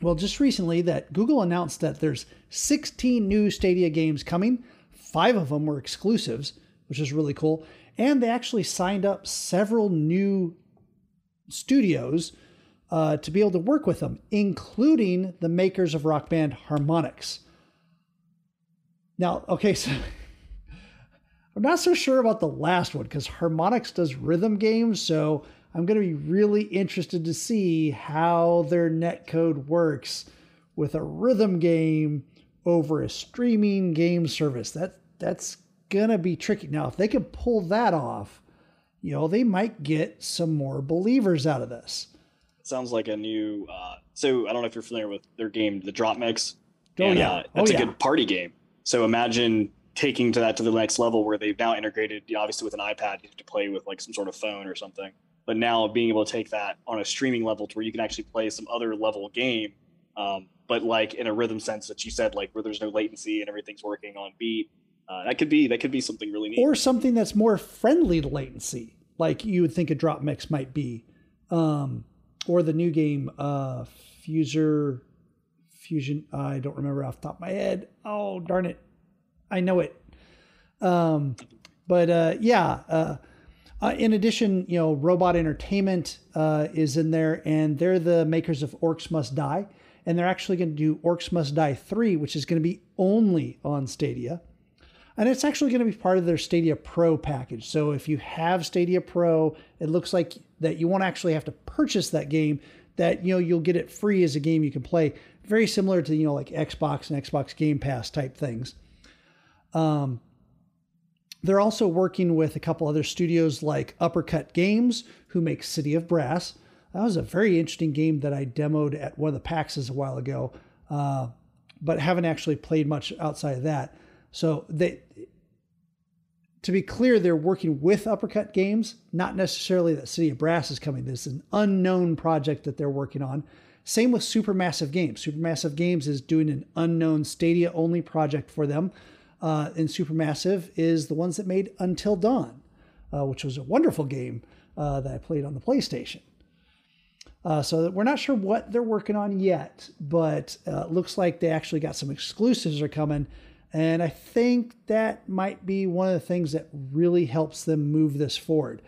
Speaker 2: Well, just recently that Google announced that there's 16 new Stadia games coming. Five of them were exclusives, which is really cool. And they actually signed up several new studios uh, to be able to work with them, including the makers of rock band Harmonix. Now, okay, *laughs* so I'm not so sure about the last one because Harmonix does rhythm games, so I'm going to be really interested to see how their netcode works with a rhythm game over a streaming game service. That that's going to be tricky. Now, if they can pull that off, you know, they might get some more believers out of this.
Speaker 1: sounds like a new. Uh, so I don't know if you're familiar with their game, the Drop Mix.
Speaker 2: Oh and, yeah, uh,
Speaker 1: that's
Speaker 2: oh,
Speaker 1: a
Speaker 2: yeah.
Speaker 1: good party game. So imagine taking to that to the next level where they've now integrated, you know, obviously with an iPad, you have to play with like some sort of phone or something. But now being able to take that on a streaming level to where you can actually play some other level game, um, but like in a rhythm sense that you said, like where there's no latency and everything's working on beat uh, that could be that could be something really neat.
Speaker 2: Or something that's more friendly to latency, like you would think a drop mix might be. Um, or the new game, uh, Fuser Fusion. I don't remember off the top of my head. Oh darn it, I know it. Um, but uh, yeah. Uh, uh, in addition, you know, Robot Entertainment uh, is in there, and they're the makers of Orcs Must Die, and they're actually going to do Orcs Must Die three, which is going to be only on Stadia and it's actually going to be part of their Stadia Pro package. So if you have Stadia Pro, it looks like that you won't actually have to purchase that game. That you know you'll get it free as a game you can play. Very similar to you know like Xbox and Xbox Game Pass type things. Um, they're also working with a couple other studios like Uppercut Games, who make City of Brass. That was a very interesting game that I demoed at one of the PAXs a while ago, uh, but haven't actually played much outside of that. So they, to be clear, they're working with Uppercut Games, not necessarily that City of Brass is coming. This is an unknown project that they're working on. Same with Supermassive Games. Supermassive Games is doing an unknown Stadia only project for them. Uh, and Supermassive is the ones that made Until Dawn, uh, which was a wonderful game uh, that I played on the PlayStation. Uh, so we're not sure what they're working on yet, but uh, looks like they actually got some exclusives are coming. And I think that might be one of the things that really helps them move this forward.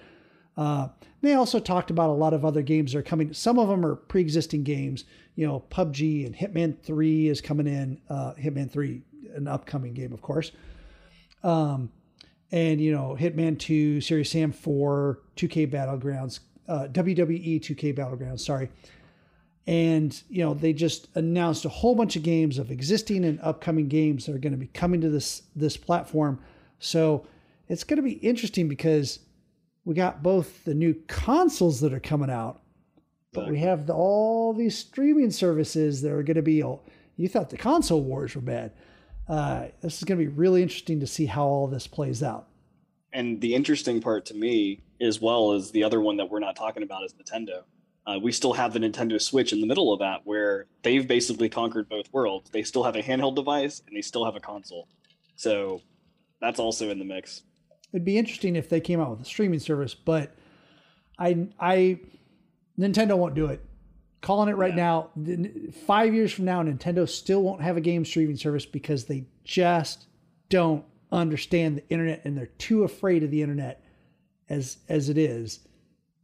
Speaker 2: Uh, they also talked about a lot of other games that are coming. Some of them are pre-existing games. You know, PUBG and Hitman 3 is coming in. Uh, Hitman 3, an upcoming game, of course. Um, and you know, Hitman 2, Serious Sam 4, 2K Battlegrounds, uh, WWE 2K Battlegrounds. Sorry. And you know, they just announced a whole bunch of games of existing and upcoming games that are going to be coming to this this platform. So it's going to be interesting because we got both the new consoles that are coming out, but we have the, all these streaming services that are going to be. You thought the console wars were bad. Uh, this is going to be really interesting to see how all this plays out.
Speaker 1: And the interesting part to me, as well as the other one that we're not talking about, is Nintendo. Uh, we still have the Nintendo Switch in the middle of that, where they've basically conquered both worlds. They still have a handheld device and they still have a console. So that's also in the mix
Speaker 2: it'd be interesting if they came out with a streaming service, but I I Nintendo won't do it. Calling it right yeah. now, five years from now, Nintendo still won't have a game streaming service because they just don't understand the internet and they're too afraid of the internet as as it is.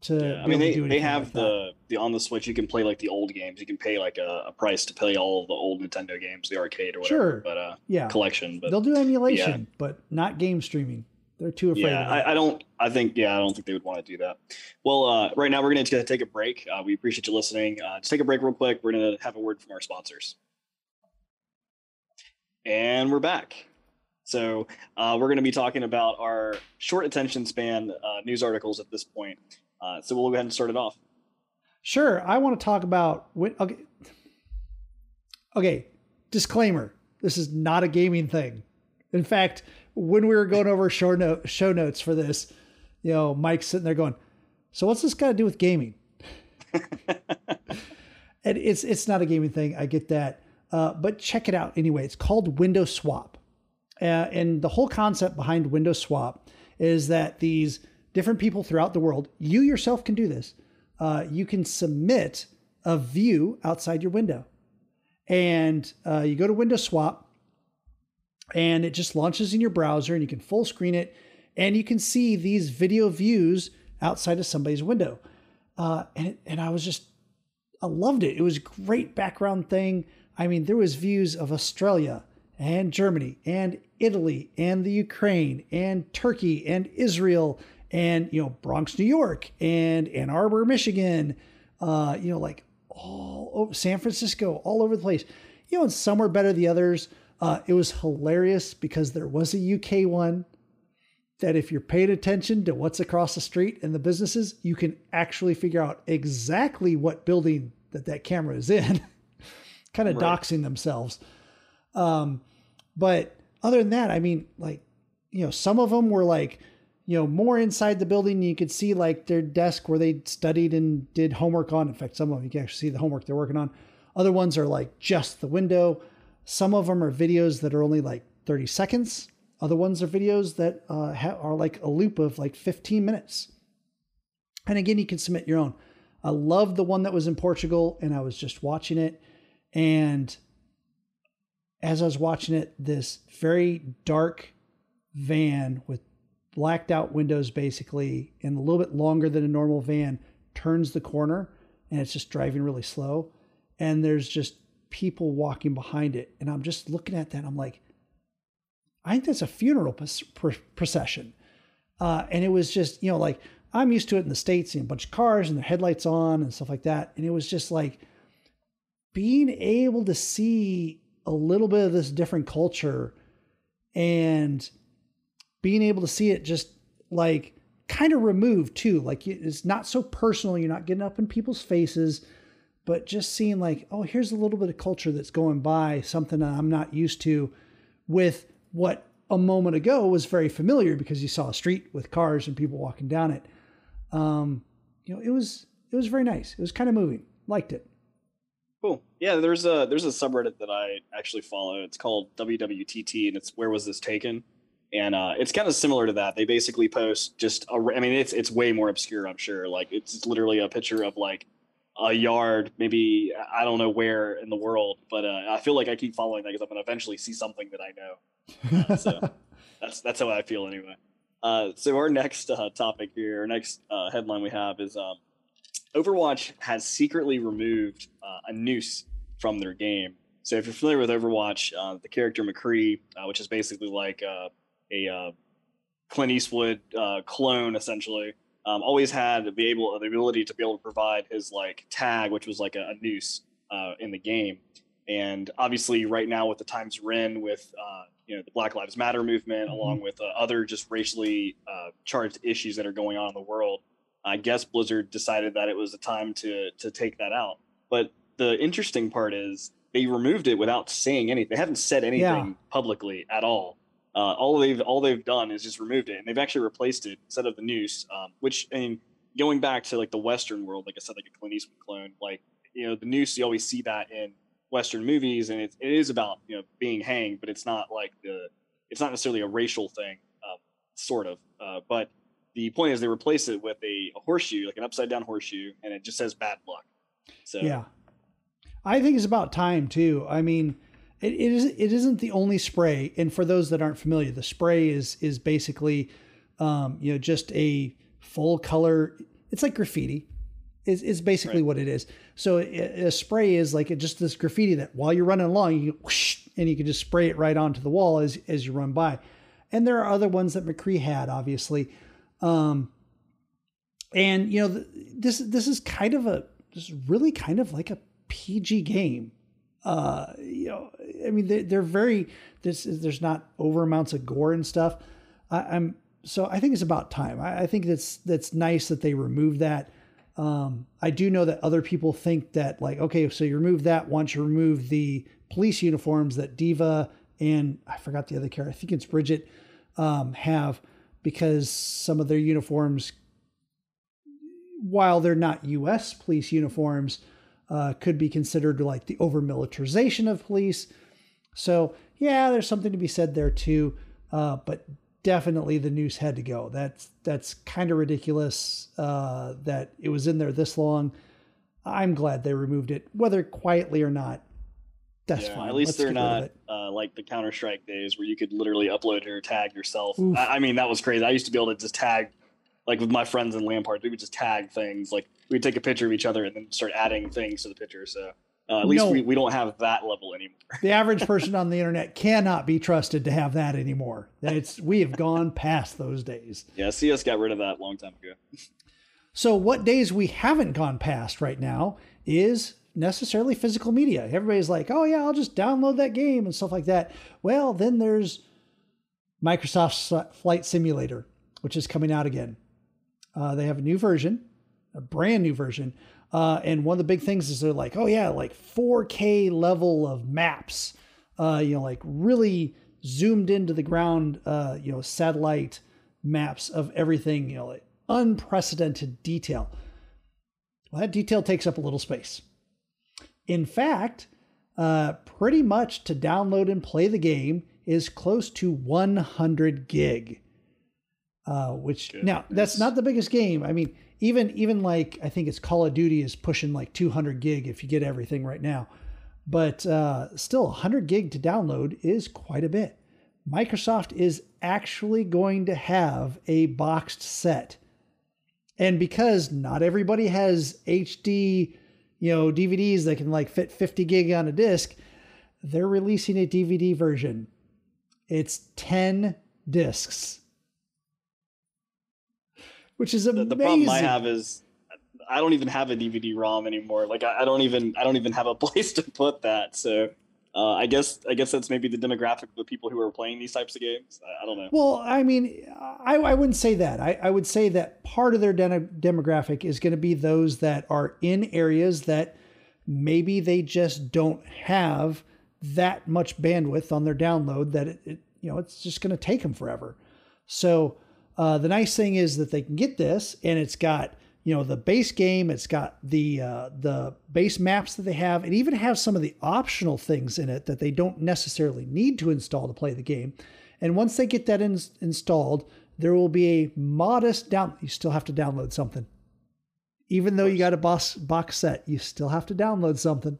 Speaker 2: To
Speaker 1: yeah, I mean, they, they have like the the on the Switch. You can play like the old games. You can pay like a, a price to play all the old Nintendo games, the arcade or whatever. Sure, but uh, yeah, collection. But
Speaker 2: they'll do emulation, yeah. but not game streaming. They're too afraid.
Speaker 1: Yeah, I, I, don't. I think. Yeah, I don't think they would want to do that. Well, uh, right now we're going to take a break. Uh, we appreciate you listening. Uh, just take a break real quick. We're going to have a word from our sponsors, and we're back. So uh, we're going to be talking about our short attention span uh, news articles at this point. Uh, so we'll go ahead and start it off.
Speaker 2: Sure. I want to talk about. Okay. Okay. Disclaimer: This is not a gaming thing. In fact, when we were going over show, note, show notes for this, you know, Mike's sitting there going, "So what's this got to do with gaming?" *laughs* and it's it's not a gaming thing. I get that, uh, but check it out anyway. It's called Window Swap, uh, and the whole concept behind Window Swap is that these different people throughout the world, you yourself can do this. Uh, you can submit a view outside your window, and uh, you go to Window Swap and it just launches in your browser and you can full screen it and you can see these video views outside of somebody's window. Uh, and, and I was just, I loved it. It was a great background thing. I mean, there was views of Australia and Germany and Italy and the Ukraine and Turkey and Israel and, you know, Bronx, New York and Ann Arbor, Michigan, uh, you know, like all over San Francisco, all over the place. You know, and some were better than the others. Uh, it was hilarious because there was a UK one that if you're paying attention to what's across the street and the businesses, you can actually figure out exactly what building that that camera is in, *laughs* kind of right. doxing themselves. Um, but other than that, I mean, like, you know, some of them were like, you know, more inside the building. You could see like their desk where they studied and did homework on. In fact, some of them you can actually see the homework they're working on. Other ones are like just the window. Some of them are videos that are only like 30 seconds. Other ones are videos that uh, ha- are like a loop of like 15 minutes. And again, you can submit your own. I love the one that was in Portugal, and I was just watching it. And as I was watching it, this very dark van with blacked out windows, basically, and a little bit longer than a normal van, turns the corner and it's just driving really slow. And there's just people walking behind it. And I'm just looking at that. I'm like, I think that's a funeral procession. Uh, and it was just, you know, like I'm used to it in the States, seeing a bunch of cars and their headlights on and stuff like that. And it was just like being able to see a little bit of this different culture and being able to see it just like kind of removed too. Like it's not so personal. You're not getting up in people's faces but just seeing like, oh, here's a little bit of culture that's going by, something that I'm not used to with what a moment ago was very familiar because you saw a street with cars and people walking down it. Um, you know, it was it was very nice. It was kind of moving. Liked it. Cool.
Speaker 1: Yeah, there's a there's a subreddit that I actually follow. It's called WWTT, and it's where was this taken? And uh, it's kind of similar to that. They basically post just a, I mean, it's it's way more obscure, I'm sure. Like it's literally a picture of like a yard, maybe I don't know where in the world, but uh, I feel like I keep following that because I'm gonna eventually see something that I know. Uh, so *laughs* that's that's how I feel anyway. Uh, so our next uh, topic here, our next uh, headline we have is um, Overwatch has secretly removed uh, a noose from their game. So if you're familiar with Overwatch, uh, the character McCree, uh, which is basically like uh, a uh, Clint Eastwood uh, clone, essentially, um, always had the able the ability to be able to provide his like tag, which was like a, a noose in the game. And obviously, right now with the times we're in, with you know the Black Lives Matter movement, mm-hmm. along with other just racially charged issues that are going on in the world, I guess Blizzard decided that it was a time to to take that out. But the interesting part is they removed it without saying anything. They haven't said anything yeah. publicly at all. Uh, all they've all they've done is just removed it, and they've actually replaced it instead of the noose. Um, which I mean, going back to like the Western world, like I said, like a Clint Eastwood clone, like you know the noose. You always see that in Western movies, and it, it is about you know being hanged, but it's not like the it's not necessarily a racial thing, um, sort of. Uh, but the point is they replace it with a, a, horseshoe, like an upside down horseshoe, and it just says bad luck. So
Speaker 2: yeah, I think it's about time too. I mean, it, it is it isn't the only spray, and for those that aren't familiar, the spray is is basically, um, you know, just a full color. It's like graffiti. Is is basically right. what it is. So a, a spray is like just this graffiti that while you're running along, you whoosh, and you can just spray it right onto the wall as as you run by. And there are other ones that McCree had, obviously. Um, and you know, this this is kind of a this is really kind of like a PG game. Uh, you know, I mean, they, they're very this there's not over amounts of gore and stuff. I, am so I think it's about time. I, I, think that's that's nice that they removed that. Um, I do know that other people think that like okay, so you remove that once you remove the police uniforms that D.Va and I forgot the other character. I think it's Brigitte um, have because some of their uniforms, while they're not U.S. police uniforms, uh, could be considered like the over militarization of police. So yeah, there's something to be said there too. Uh, but definitely the noose had to go. That's that's kind of ridiculous uh, that it was in there this long. I'm glad they removed it, whether quietly or not that's yeah, fine.
Speaker 1: At least Let's they're not uh, like the Counter Strike days where you could literally upload your tag yourself. I, I, mean, that was crazy. I used to be able to just tag, like with my friends in LAN party, we would just tag things. Like we'd take a picture of each other and then start adding things to the picture. So uh, at least no, we, we don't have that level anymore. *laughs*
Speaker 2: the average person on the internet cannot be trusted to have that anymore. It's we have gone past those days.
Speaker 1: Yeah, CS got rid of that a long time ago.
Speaker 2: so what days we haven't gone past right now is necessarily physical media. Everybody's like, oh, yeah, I'll just download that game and stuff like that. Well, then there's Microsoft's Flight Simulator, which is coming out again. Uh, they have a new version, a brand new version. Uh, and one of the big things is they're like, oh, yeah, like 4K level of maps, uh, you know, like really zoomed into the ground, uh, you know, satellite maps of everything, you know, like unprecedented detail. Well, that detail takes up a little space. In fact, uh, pretty much to download and play the game is close to 100 gig. Uh, which Goodness. now that's not the biggest game. I mean, even even like I think it's Call of Duty is pushing like 200 gig if you get everything right now, but uh, still 100 gig to download is quite a bit. Microsoft is actually going to have a boxed set, and because not everybody has HD you know, DVDs that can like fit 50 gig on a disc, they're releasing a DVD version. It's 10 discs. Which is amazing.
Speaker 1: The, the problem I have is I don't even have a DVD ROM anymore. Like I, I don't even I don't even have a *laughs* place to put that. So uh, I guess I guess that's maybe the demographic of the people who are playing these types of games. I, I don't know.
Speaker 2: Well, I mean, I, I wouldn't say that. I, I would say that part of their de- demographic is going to be those that are in areas that maybe they just don't have that much bandwidth on their download that it, it you know it's just going to take them forever. So uh, the nice thing is that they can get this, and it's got you know the base game. It's got the uh, the base maps that they have. It even has some of the optional things in it that they don't necessarily need to install to play the game. And once they get that in, installed, there will be a modest down. You still have to download something, even though you got a box box set. You still have to download something.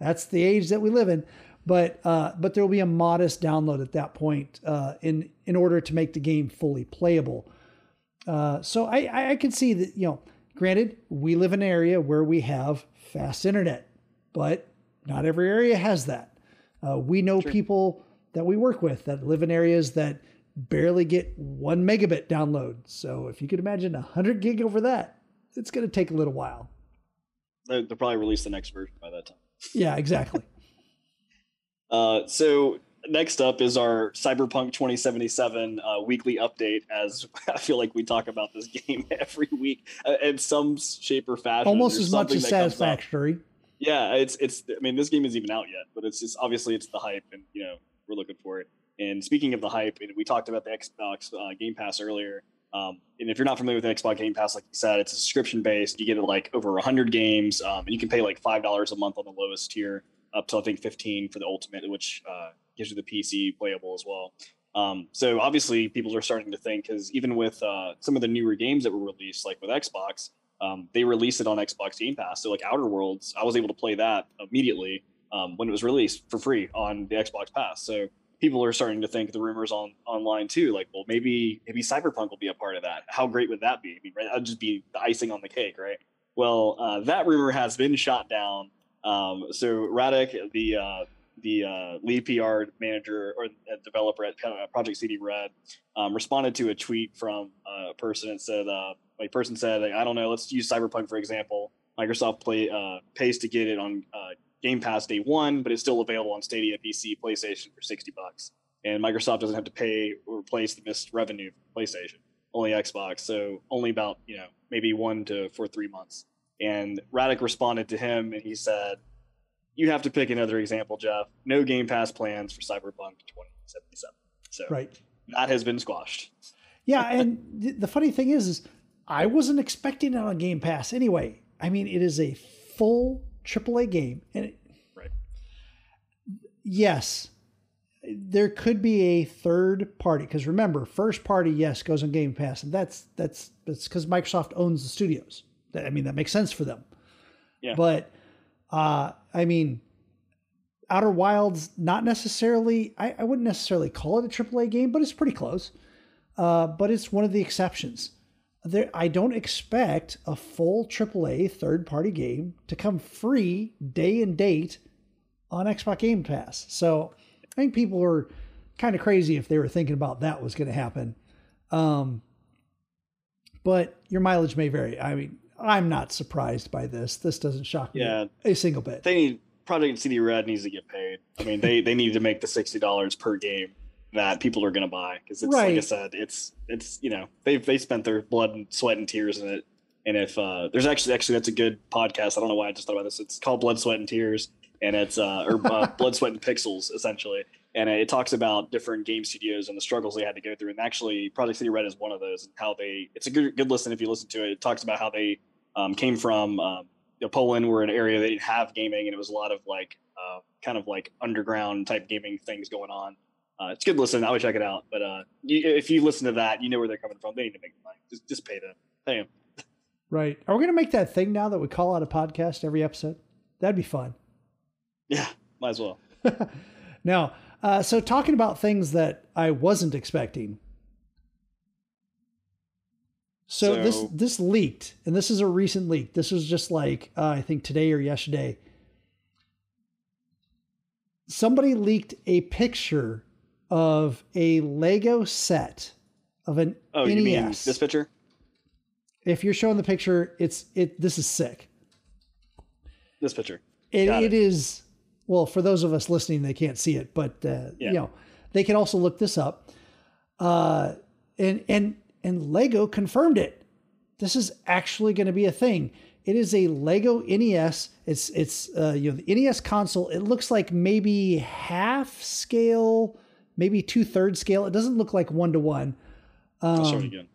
Speaker 2: That's the age that we live in. But uh, but there will be a modest download at that point uh, in in order to make the game fully playable. Uh, so I, I can see that you know. Granted, we live in an area where we have fast internet, but not every area has that. Uh, we know people that we work with that live in areas that barely get one megabit download. So if you could imagine 100 gig over that, it's going to take a little while.
Speaker 1: They'll probably release the next version by that time.
Speaker 2: Yeah, exactly.
Speaker 1: Uh, so next up is our Cyberpunk 2077 uh, weekly update. As *laughs* I feel like we talk about this *laughs* game every week uh, in some shape or fashion,
Speaker 2: almost as much as Satisfactory.
Speaker 1: Yeah, it's it's. I mean, this game isn't even out yet, but it's just obviously it's the hype, and you know we're looking for it. And speaking of the hype, and we talked about the Xbox uh, Game Pass earlier. Um, and if you're not familiar with Xbox Game Pass, like you said, it's a subscription based. You get like over 100 games, um, and you can pay like five dollars a month on the lowest tier, up to I think 15 for the ultimate, which uh, gives you the PC playable as well. Um, so obviously, people are starting to think because even with uh, some of the newer games that were released, like with Xbox, um, they released it on Xbox Game Pass. So like Outer Worlds, I was able to play that immediately um, when it was released for free on the Xbox Pass. So people are starting to think the rumors on online too, like, well, maybe maybe Cyberpunk will be a part of that. How great would that be? I mean, right? That'd just be the icing on the cake, right? Well, uh, that rumor has been shot down. Um, so Radek, the uh, the uh, lead PR manager or developer at Project CD Red, um, responded to a tweet from a person and said, uh, person said, I don't know, let's use Cyberpunk for example. Microsoft play, uh, pays to get it on uh, Game Pass day one, but it's still available on Stadia, PC, PlayStation for sixty bucks. And Microsoft doesn't have to pay or replace the missed revenue for PlayStation, only Xbox. So only about you know maybe one to for three months. And Radek responded to him, and he said, "You have to pick another example, Jeff. No Game Pass plans for Cyberpunk 2077." So
Speaker 2: right.
Speaker 1: that has been squashed.
Speaker 2: Yeah, and the funny thing is, is I wasn't expecting it on Game Pass anyway. I mean, it is a full AAA game, and it,
Speaker 1: right.
Speaker 2: yes, there could be a third party because remember, first party yes goes on Game Pass, and that's that's that's because Microsoft owns the studios. I mean, that makes sense for them.
Speaker 1: Yeah.
Speaker 2: But uh, I mean, Outer Wilds not necessarily. I, I wouldn't necessarily call it a AAA game, but it's pretty close. Uh, but it's one of the exceptions there, I don't expect a full AAA third party game to come free day and date on Xbox Game Pass. So I think people were kind of crazy if they were thinking about that was going to happen. Um, but your mileage may vary. I mean, I'm not surprised by this. This doesn't shock
Speaker 1: yeah,
Speaker 2: me a single bit.
Speaker 1: They need Project CD Red needs to get paid. I mean, they they need to make the sixty dollars per game that people are going to buy because it's right. like I said, it's it's you know they they spent their blood and sweat and tears in it. And if uh, there's actually actually that's a good podcast. I don't know why I just thought about this. It's called Blood, Sweat, and Tears, and it's uh, or uh, *laughs* Blood, Sweat, and Pixels essentially. And it talks about different game studios and the struggles they had to go through. And actually, Project CD Red is one of those, and how they. It's a good good listen if you listen to it. It talks about how they um, came from know, Poland, were an area they didn't have gaming, and it was a lot of like uh, kind of like underground type gaming things going on uh, it's good listen. I would check it out. But uh, you, if you listen to that, you know where they're coming from. They need to make money. Just, just pay them. Pay them.
Speaker 2: Right. Are we going to make that thing now that we call out a podcast every episode? That'd be fun.
Speaker 1: Yeah, might as well. *laughs*
Speaker 2: now, uh, so talking about things that I wasn't expecting. So, so, this this leaked, and this is a recent leak. This was just like uh, I think today or yesterday. Somebody leaked a picture of a Lego set of an
Speaker 1: oh, NES. You mean this picture?
Speaker 2: If you're showing the picture, it's it. This is sick.
Speaker 1: This picture.
Speaker 2: It, it. it is well for those of us listening, they can't see it, but uh, yeah. you know they can also look this up. Uh, and and and Lego confirmed it. This is actually going to be a thing. It is a Lego NES. It's it's uh, you know the NES console. It looks like maybe half scale maybe two thirds scale. It doesn't look like one to one.
Speaker 1: I'll show it again.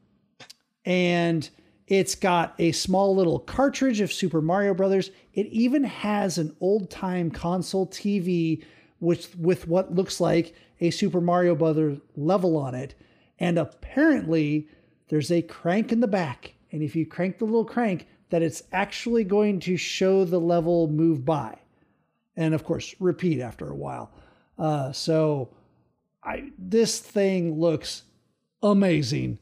Speaker 2: And It's got a small little cartridge of Super Mario Brothers. It even has an old time console TV with, with what looks like a Super Mario Brothers level on it. And apparently, there's a crank in the back. And if you crank the little crank, that it's actually going to show the level move by. And of course, repeat after a while. Uh, so I this thing looks amazing.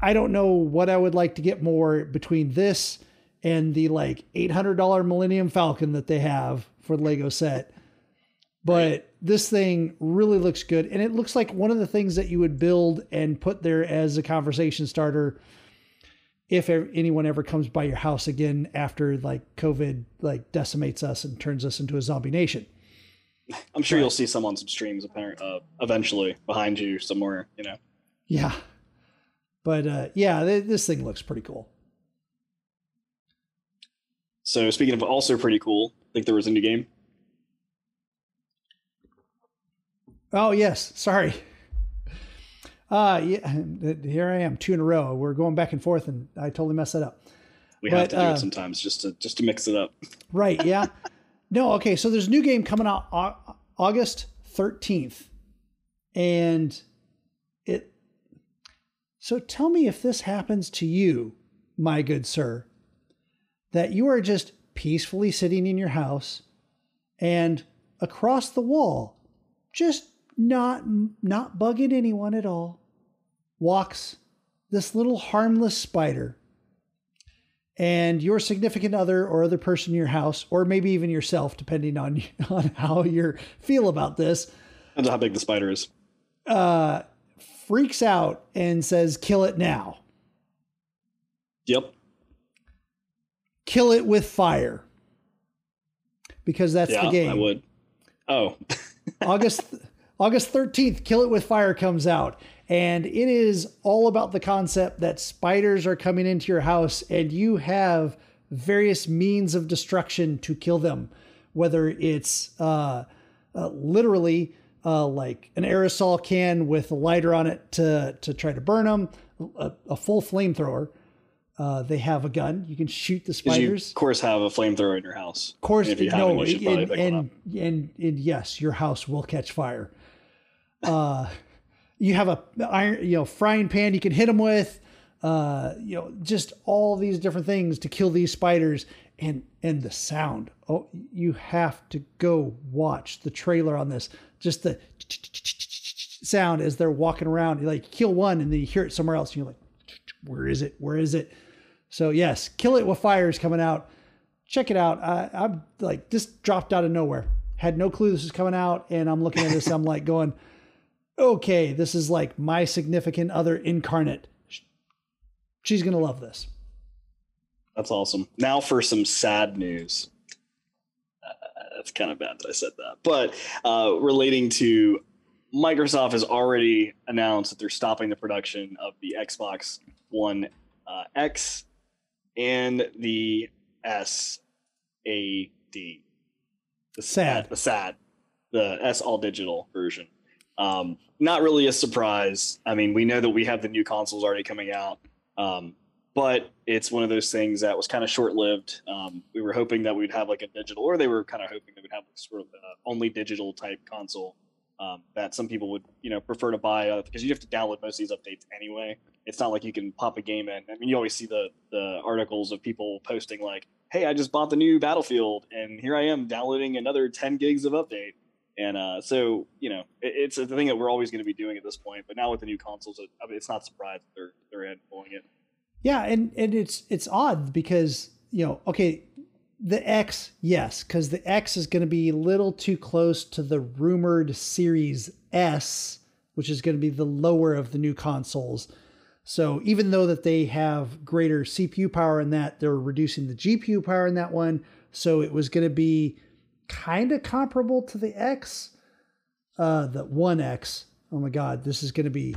Speaker 2: I don't know what I would like to get more between this and the like $800 Millennium Falcon that they have for the Lego set. But this thing really looks good. And it looks like one of the things that you would build and put there as a conversation starter if anyone ever comes by your house again after like COVID like decimates us and turns us into a zombie nation.
Speaker 1: I'm sure but, you'll see some on some streams uh, eventually behind you somewhere, you know.
Speaker 2: Yeah. But uh, yeah, th- this thing looks pretty cool.
Speaker 1: So speaking of also pretty cool, I think there was a new game.
Speaker 2: Oh yes, sorry. Uh yeah, here I am, two in a row. We're going back and forth, and I totally messed that up.
Speaker 1: We but, have to do uh, it sometimes just to just to mix it up. *laughs*
Speaker 2: Right? Yeah. no. Okay. So there's a new game coming out August 13th, and it. So tell me if this happens to you, my good sir, that you are just peacefully sitting in your house, and across the wall, just not not bugging anyone at all, walks this little harmless spider. And your significant other or other person in your house, or maybe even yourself, depending on *laughs* on how you feel about this,
Speaker 1: depends on how big the spider is.
Speaker 2: Uh, freaks out and says, "Kill it now."
Speaker 1: Yep.
Speaker 2: Kill it with fire. Because that's yeah, the game.
Speaker 1: I would. Oh. *laughs*
Speaker 2: August August 13th, Kill It With Fire comes out. And it is all about the concept that spiders are coming into your house and you have various means of destruction to kill them, whether it's uh, uh, literally uh, like an aerosol can with a lighter on it to, to try to burn them, a, a full flamethrower. Uh, they have a gun. You can shoot the spiders.
Speaker 1: You, of course, have a flamethrower in your house.
Speaker 2: Of course, no, and, and, and, and, yes, your house will catch fire. Uh, you have a iron, you know, frying pan you can hit them with. Uh, you know, just all these different things to kill these spiders, and and the sound. Oh, you have to go watch the trailer on this. Just the sound as they're walking around. You like kill one, and then you hear it somewhere else, and you're like, where is it? Where is it? So yes, kill it with fire is coming out. Check it out. I, I'm like this dropped out of nowhere. Had no clue this was coming out, and I'm looking at this. I'm like going okay, this is like my significant other incarnate. She's going to love this.
Speaker 1: That's awesome. Now for some sad news. Uh, that's kind of bad that I said that. But uh, relating to Microsoft has already announced that they're stopping the production of the Xbox One uh, X and the S A D.
Speaker 2: The sad.
Speaker 1: The sad. The S all digital version. Um, not really a surprise. I mean, we know that we have the new consoles already coming out, um, but it's one of those things that was kind of short lived. Um, we were hoping that we'd have like a digital, or they were kind of hoping that we'd have like sort of only digital type console um, that some people would you know prefer to buy uh, because you have to download most of these updates anyway. It's not like you can pop a game in. I mean, you always see the the articles of people posting like, "Hey, I just bought the new Battlefield, and here I am downloading another 10 gigs of update." And uh, so, you know, it, it's a thing that we're always going to be doing at this point. But now with the new consoles, it, I mean, it's not surprised they're they're in pulling it.
Speaker 2: Yeah, and and it's it's odd because you know, okay, the X, yes, because the X is going to be a little too close to the rumored Series S, which is going to be the lower of the new consoles. So even though that they have greater CPU power in that, they're reducing the GPU power in that one. So it was going to be kind of comparable to the X, uh, the One X. Oh my God, this is going to be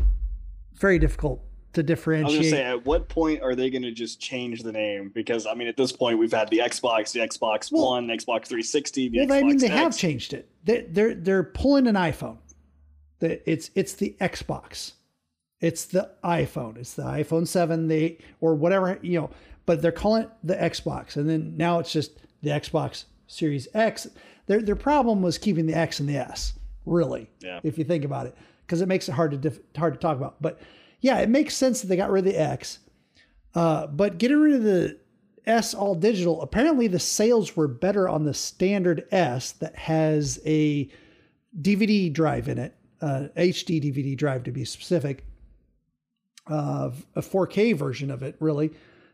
Speaker 2: very difficult to differentiate. I was going
Speaker 1: to say, at what point are they going to just change the name? Because I mean, at this point, we've had the Xbox, the Xbox well, One, Xbox 360. The well, Xbox I mean,
Speaker 2: they
Speaker 1: X.
Speaker 2: have changed it. They're they're, they're pulling an iPhone. It's it's the Xbox. It's the iPhone. It's the iPhone 7, the 8, or whatever, you know, but they're calling it the Xbox. And then now it's just the Xbox Series X. Their, their problem was keeping the X and the S, really,
Speaker 1: Yeah.
Speaker 2: if you think about it, because it makes it hard to diff- hard to talk about. But yeah, it makes sense that they got rid of the X. Uh, but getting rid of the S all digital, apparently the sales were better on the standard S that has a DVD drive in it, uh, HD DVD drive to be specific, uh, a 4K version of it, really,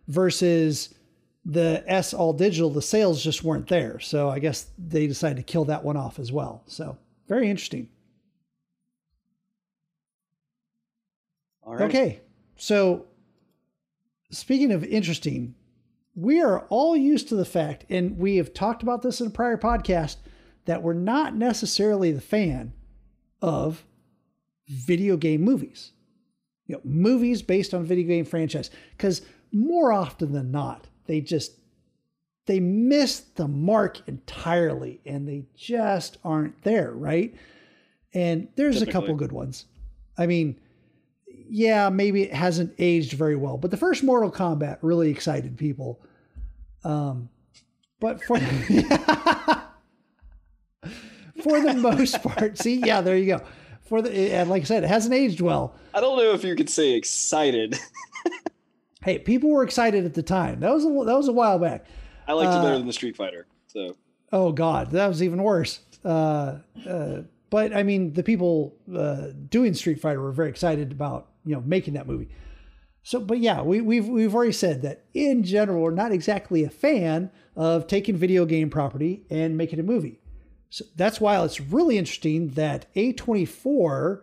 Speaker 2: versus the S all digital. The sales just weren't there. So I guess they decided to kill that one off as well. So very interesting.
Speaker 1: All right.
Speaker 2: Okay. So speaking of interesting, we are all used to the fact, and we have talked about this in a prior podcast, that we're not necessarily the fan of video game movies. You know, movies based on video game franchise. Because more often than not, they just they miss the mark entirely and they just aren't there, right? And there's a couple good ones. I mean, yeah, maybe it hasn't aged very well, but the first Mortal Kombat really excited people. Um, but for *laughs* for the most part, see, yeah, there you go. For the and like I said, it hasn't aged well.
Speaker 1: I don't know if you could say excited. *laughs*
Speaker 2: Hey, people were excited at the time. That was a, that was a while back.
Speaker 1: I liked it
Speaker 2: Uh,
Speaker 1: better than the Street Fighter. So
Speaker 2: Oh God, that was even worse. Uh, uh, but I mean, the people uh, doing Street Fighter were very excited about you know making that movie. So, but yeah, we, we've we've already said that in general, we're not exactly a fan of taking video game property and making a movie. So that's why it's really interesting that A24,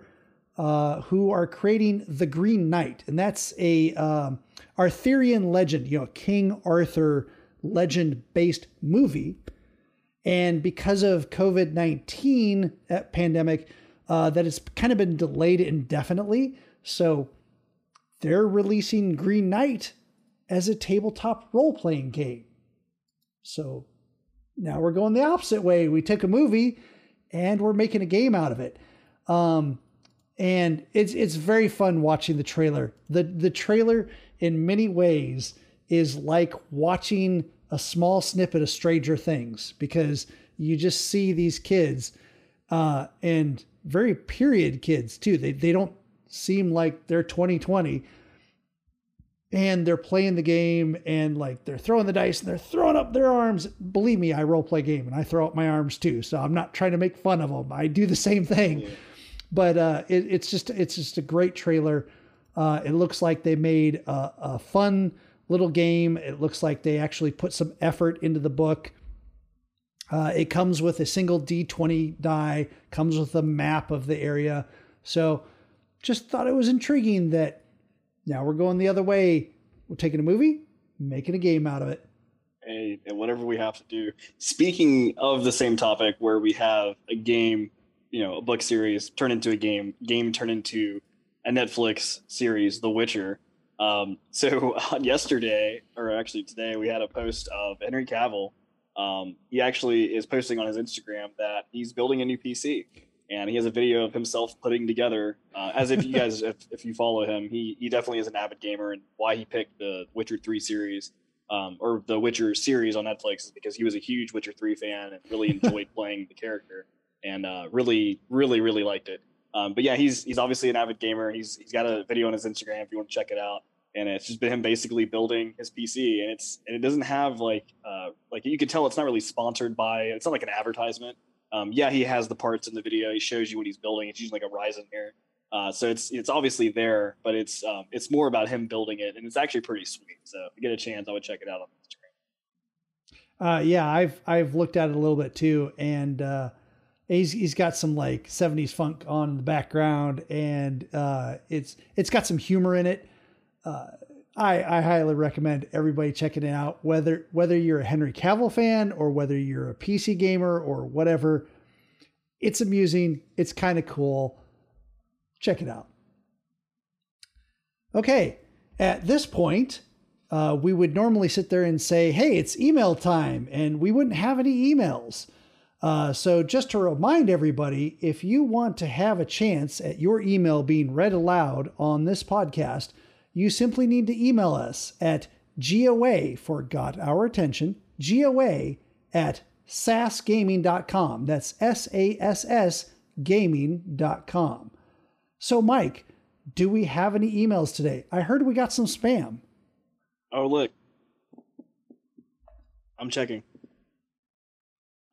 Speaker 2: uh, who are creating The Green Knight, and that's a um, Arthurian legend, you know, King Arthur legend based movie. And because of COVID 19 pandemic, uh, that it's kind of been delayed indefinitely. So they're releasing Green Knight as a tabletop role playing game. So now we're going the opposite way. We took a movie and we're making a game out of it. Um, and it's it's very fun watching the trailer. The the trailer in many ways is like watching a small snippet of Stranger Things because you just see these kids uh, and very period kids too. They they don't seem like they're 2020 and they're playing the game and like they're throwing the dice and they're throwing up their arms. Believe me, I role play game and I throw up my arms too. So I'm not trying to make fun of them. I do the same thing. But uh, it, it's just it's just a great trailer. Uh, it looks like they made a, a fun little game. It looks like they actually put some effort into the book. Uh, it comes with a single D20 die, comes with a map of the area. So just thought it was intriguing that now we're going the other way. We're taking a movie, making a game out of it.
Speaker 1: hey, and whatever we have to do. Speaking of the same topic, where we have a game, you know, a book series turn into a game, game turn into a Netflix series, The Witcher. Um, so *laughs* on yesterday, or actually today, we had a post of Henry Cavill. Um, he actually is posting on his Instagram that he's building a new PC, and he has a video of himself putting together. Uh, as if you guys, *laughs* if, if you follow him, he he definitely is an avid gamer, and why he picked the Witcher Three series um, or the Witcher series on Netflix is because he was a huge Witcher Three fan and really enjoyed *laughs* playing the character, and uh, really, really, really liked it. Um, but yeah, he's he's obviously an avid gamer. He's he's got a video on his Instagram if you want to check it out, and it's just been him basically building his PC, and it's and it doesn't have like uh, like you can tell it's not really sponsored by. It's not like an advertisement. Um, yeah, he has the parts in the video. He shows you what he's building. It's using like a Ryzen here. Uh, so it's it's obviously there, but it's um, it's more about him building it, and it's actually pretty sweet. So if you get a chance, I would check it out on Instagram.
Speaker 2: Uh, yeah, I've I've looked at it a little bit too, and uh, he's he's got some like '70s funk on the background, and uh, it's it's got some humor in it. Uh, I I highly recommend everybody checking it out, whether whether you're a Henry Cavill fan or whether you're a PC gamer or whatever. It's amusing. It's kind of cool. Check it out. Okay, at this point, uh, we would normally sit there and say, hey, it's email time, and we wouldn't have any emails. Uh, so, just to remind everybody, if you want to have a chance at your email being read aloud on this podcast, you simply need to email us at GOA for Got Our Attention, GOA at sassgaming.com. That's S A S S gaming.com. So, Mike, do we have any emails today? I heard we got some spam.
Speaker 1: Oh, look. I'm checking.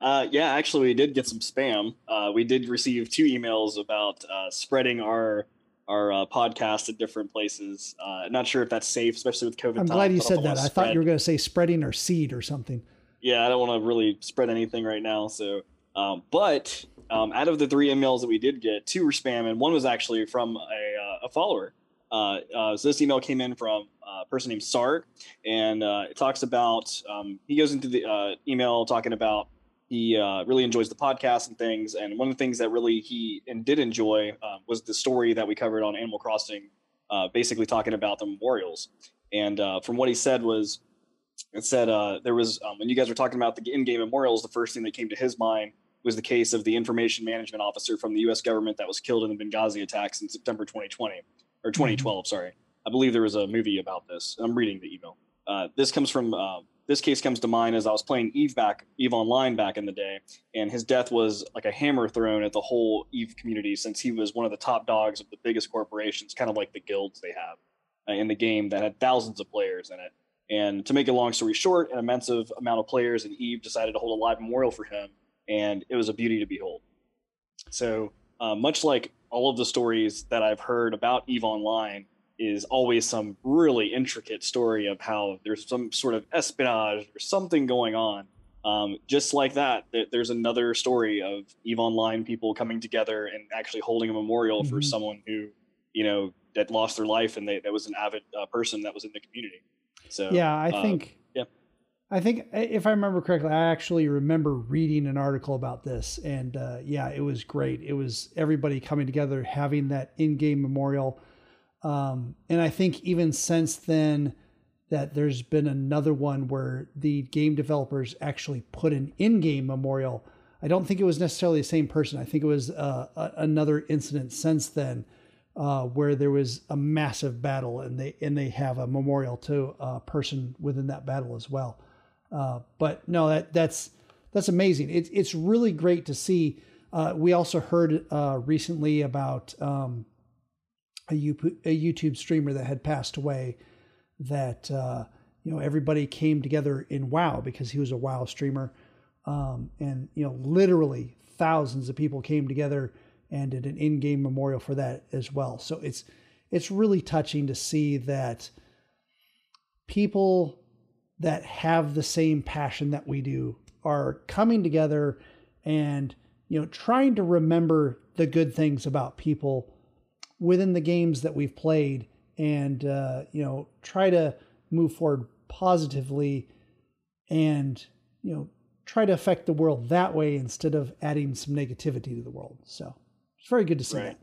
Speaker 1: Uh, yeah, actually, we did get some spam. Uh, we did receive two emails about uh, spreading our our uh, podcast at different places. Uh, not sure if that's safe, especially with COVID.
Speaker 2: I'm glad you said that. I thought you were going to say spreading our seed or something.
Speaker 1: Yeah, I don't want to really spread anything right now. So, um, but um, out of the three emails that we did get, two were spam, and one was actually from a, uh, a follower. Uh, uh, so this email came in from a person named Sarg, and uh, it talks about um, he goes into the uh, email talking about he uh, really enjoys the podcast and things. And one of the things that really he and did enjoy uh, was the story that we covered on Animal Crossing, uh, basically talking about the memorials. And uh, from what he said was, it said uh, there was um, when you guys were talking about the in-game memorials, the first thing that came to his mind was the case of the information management officer from the U.S. government that was killed in the Benghazi attacks in September 2020 or 2012. Mm-hmm. Sorry, I believe there was a movie about this. I'm reading the email. Uh, this comes from this case comes to mind as I was playing Eve back Eve Online back in the day, and his death was like a hammer thrown at the whole Eve community since he was one of the top dogs of the biggest corporations, kind of like the guilds they have uh, in the game that had thousands of players in it. And to make a long story short, an immense amount of players and Eve decided to hold a live memorial for him, and it was a beauty to behold. So uh, much like all of the stories that I've heard about Eve Online is always some really intricate story of how there's some sort of espionage or something going on. Um, just like that, there's another story of Eve Online people coming together and actually holding a memorial mm-hmm. for someone who, you know, that lost their life and they, that was an avid uh, person that was in the community. So
Speaker 2: yeah, I uh, think
Speaker 1: yeah,
Speaker 2: I think if I remember correctly, I actually remember reading an article about this, and uh, yeah, it was great. It was everybody coming together, having that in-game memorial um, and I think even since then, that there's been another one where the game developers actually put an in-game memorial. I don't think it was necessarily the same person. I think it was uh, a, another incident since then uh, where there was a massive battle, and they and they have a memorial to a person within that battle as well. Uh, but no, that that's that's amazing. It's it's really great to see. Uh, we also heard uh, recently about. Um, a YouTube streamer that had passed away that uh, you know everybody came together in WoW because he was a WoW streamer, um, and you know literally thousands of people came together and did an in-game memorial for that as well. So it's it's really touching to see that people that have the same passion that we do are coming together and you know trying to remember the good things about people within the games that we've played and uh, you know try to move forward positively and you know try to affect the world that way instead of adding some negativity to the world. So it's very good to see right. that.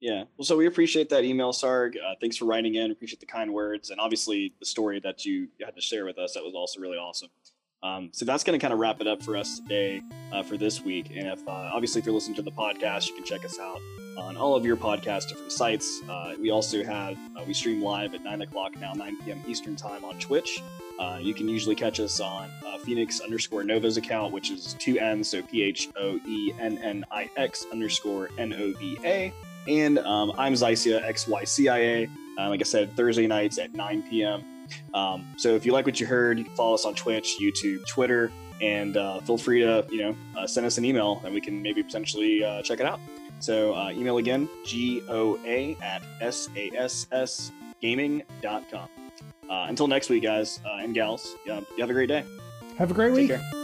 Speaker 1: Yeah. Well so we appreciate that email sarg. Uh, thanks for writing in. Appreciate the kind words and obviously the story that you had to share with us. That was also really awesome. Um, so that's going to kind of wrap it up for us today uh, for this week. And if uh, obviously if you're listening to the podcast, you can check us out on all of your podcast different sites. Uh, we also have uh, we stream live at nine o'clock now, 9 p.m. Eastern time on Twitch. Uh, you can usually catch us on uh, Phoennix underscore Nova's account, which is two N's, so P H O E N N I X underscore N O V A. And um, I'm Xycia X Y C I A. like I said, Thursday nights at 9 p.m. Um, so if you like what you heard, you can follow us on Twitch, YouTube, Twitter, and uh, feel free to you know uh, send us an email and we can maybe potentially uh, check it out. So uh, email again, goa at sassgaming.com. Uh, until next week, guys uh, and gals, you have a great day.
Speaker 2: Have a great Take week. Care.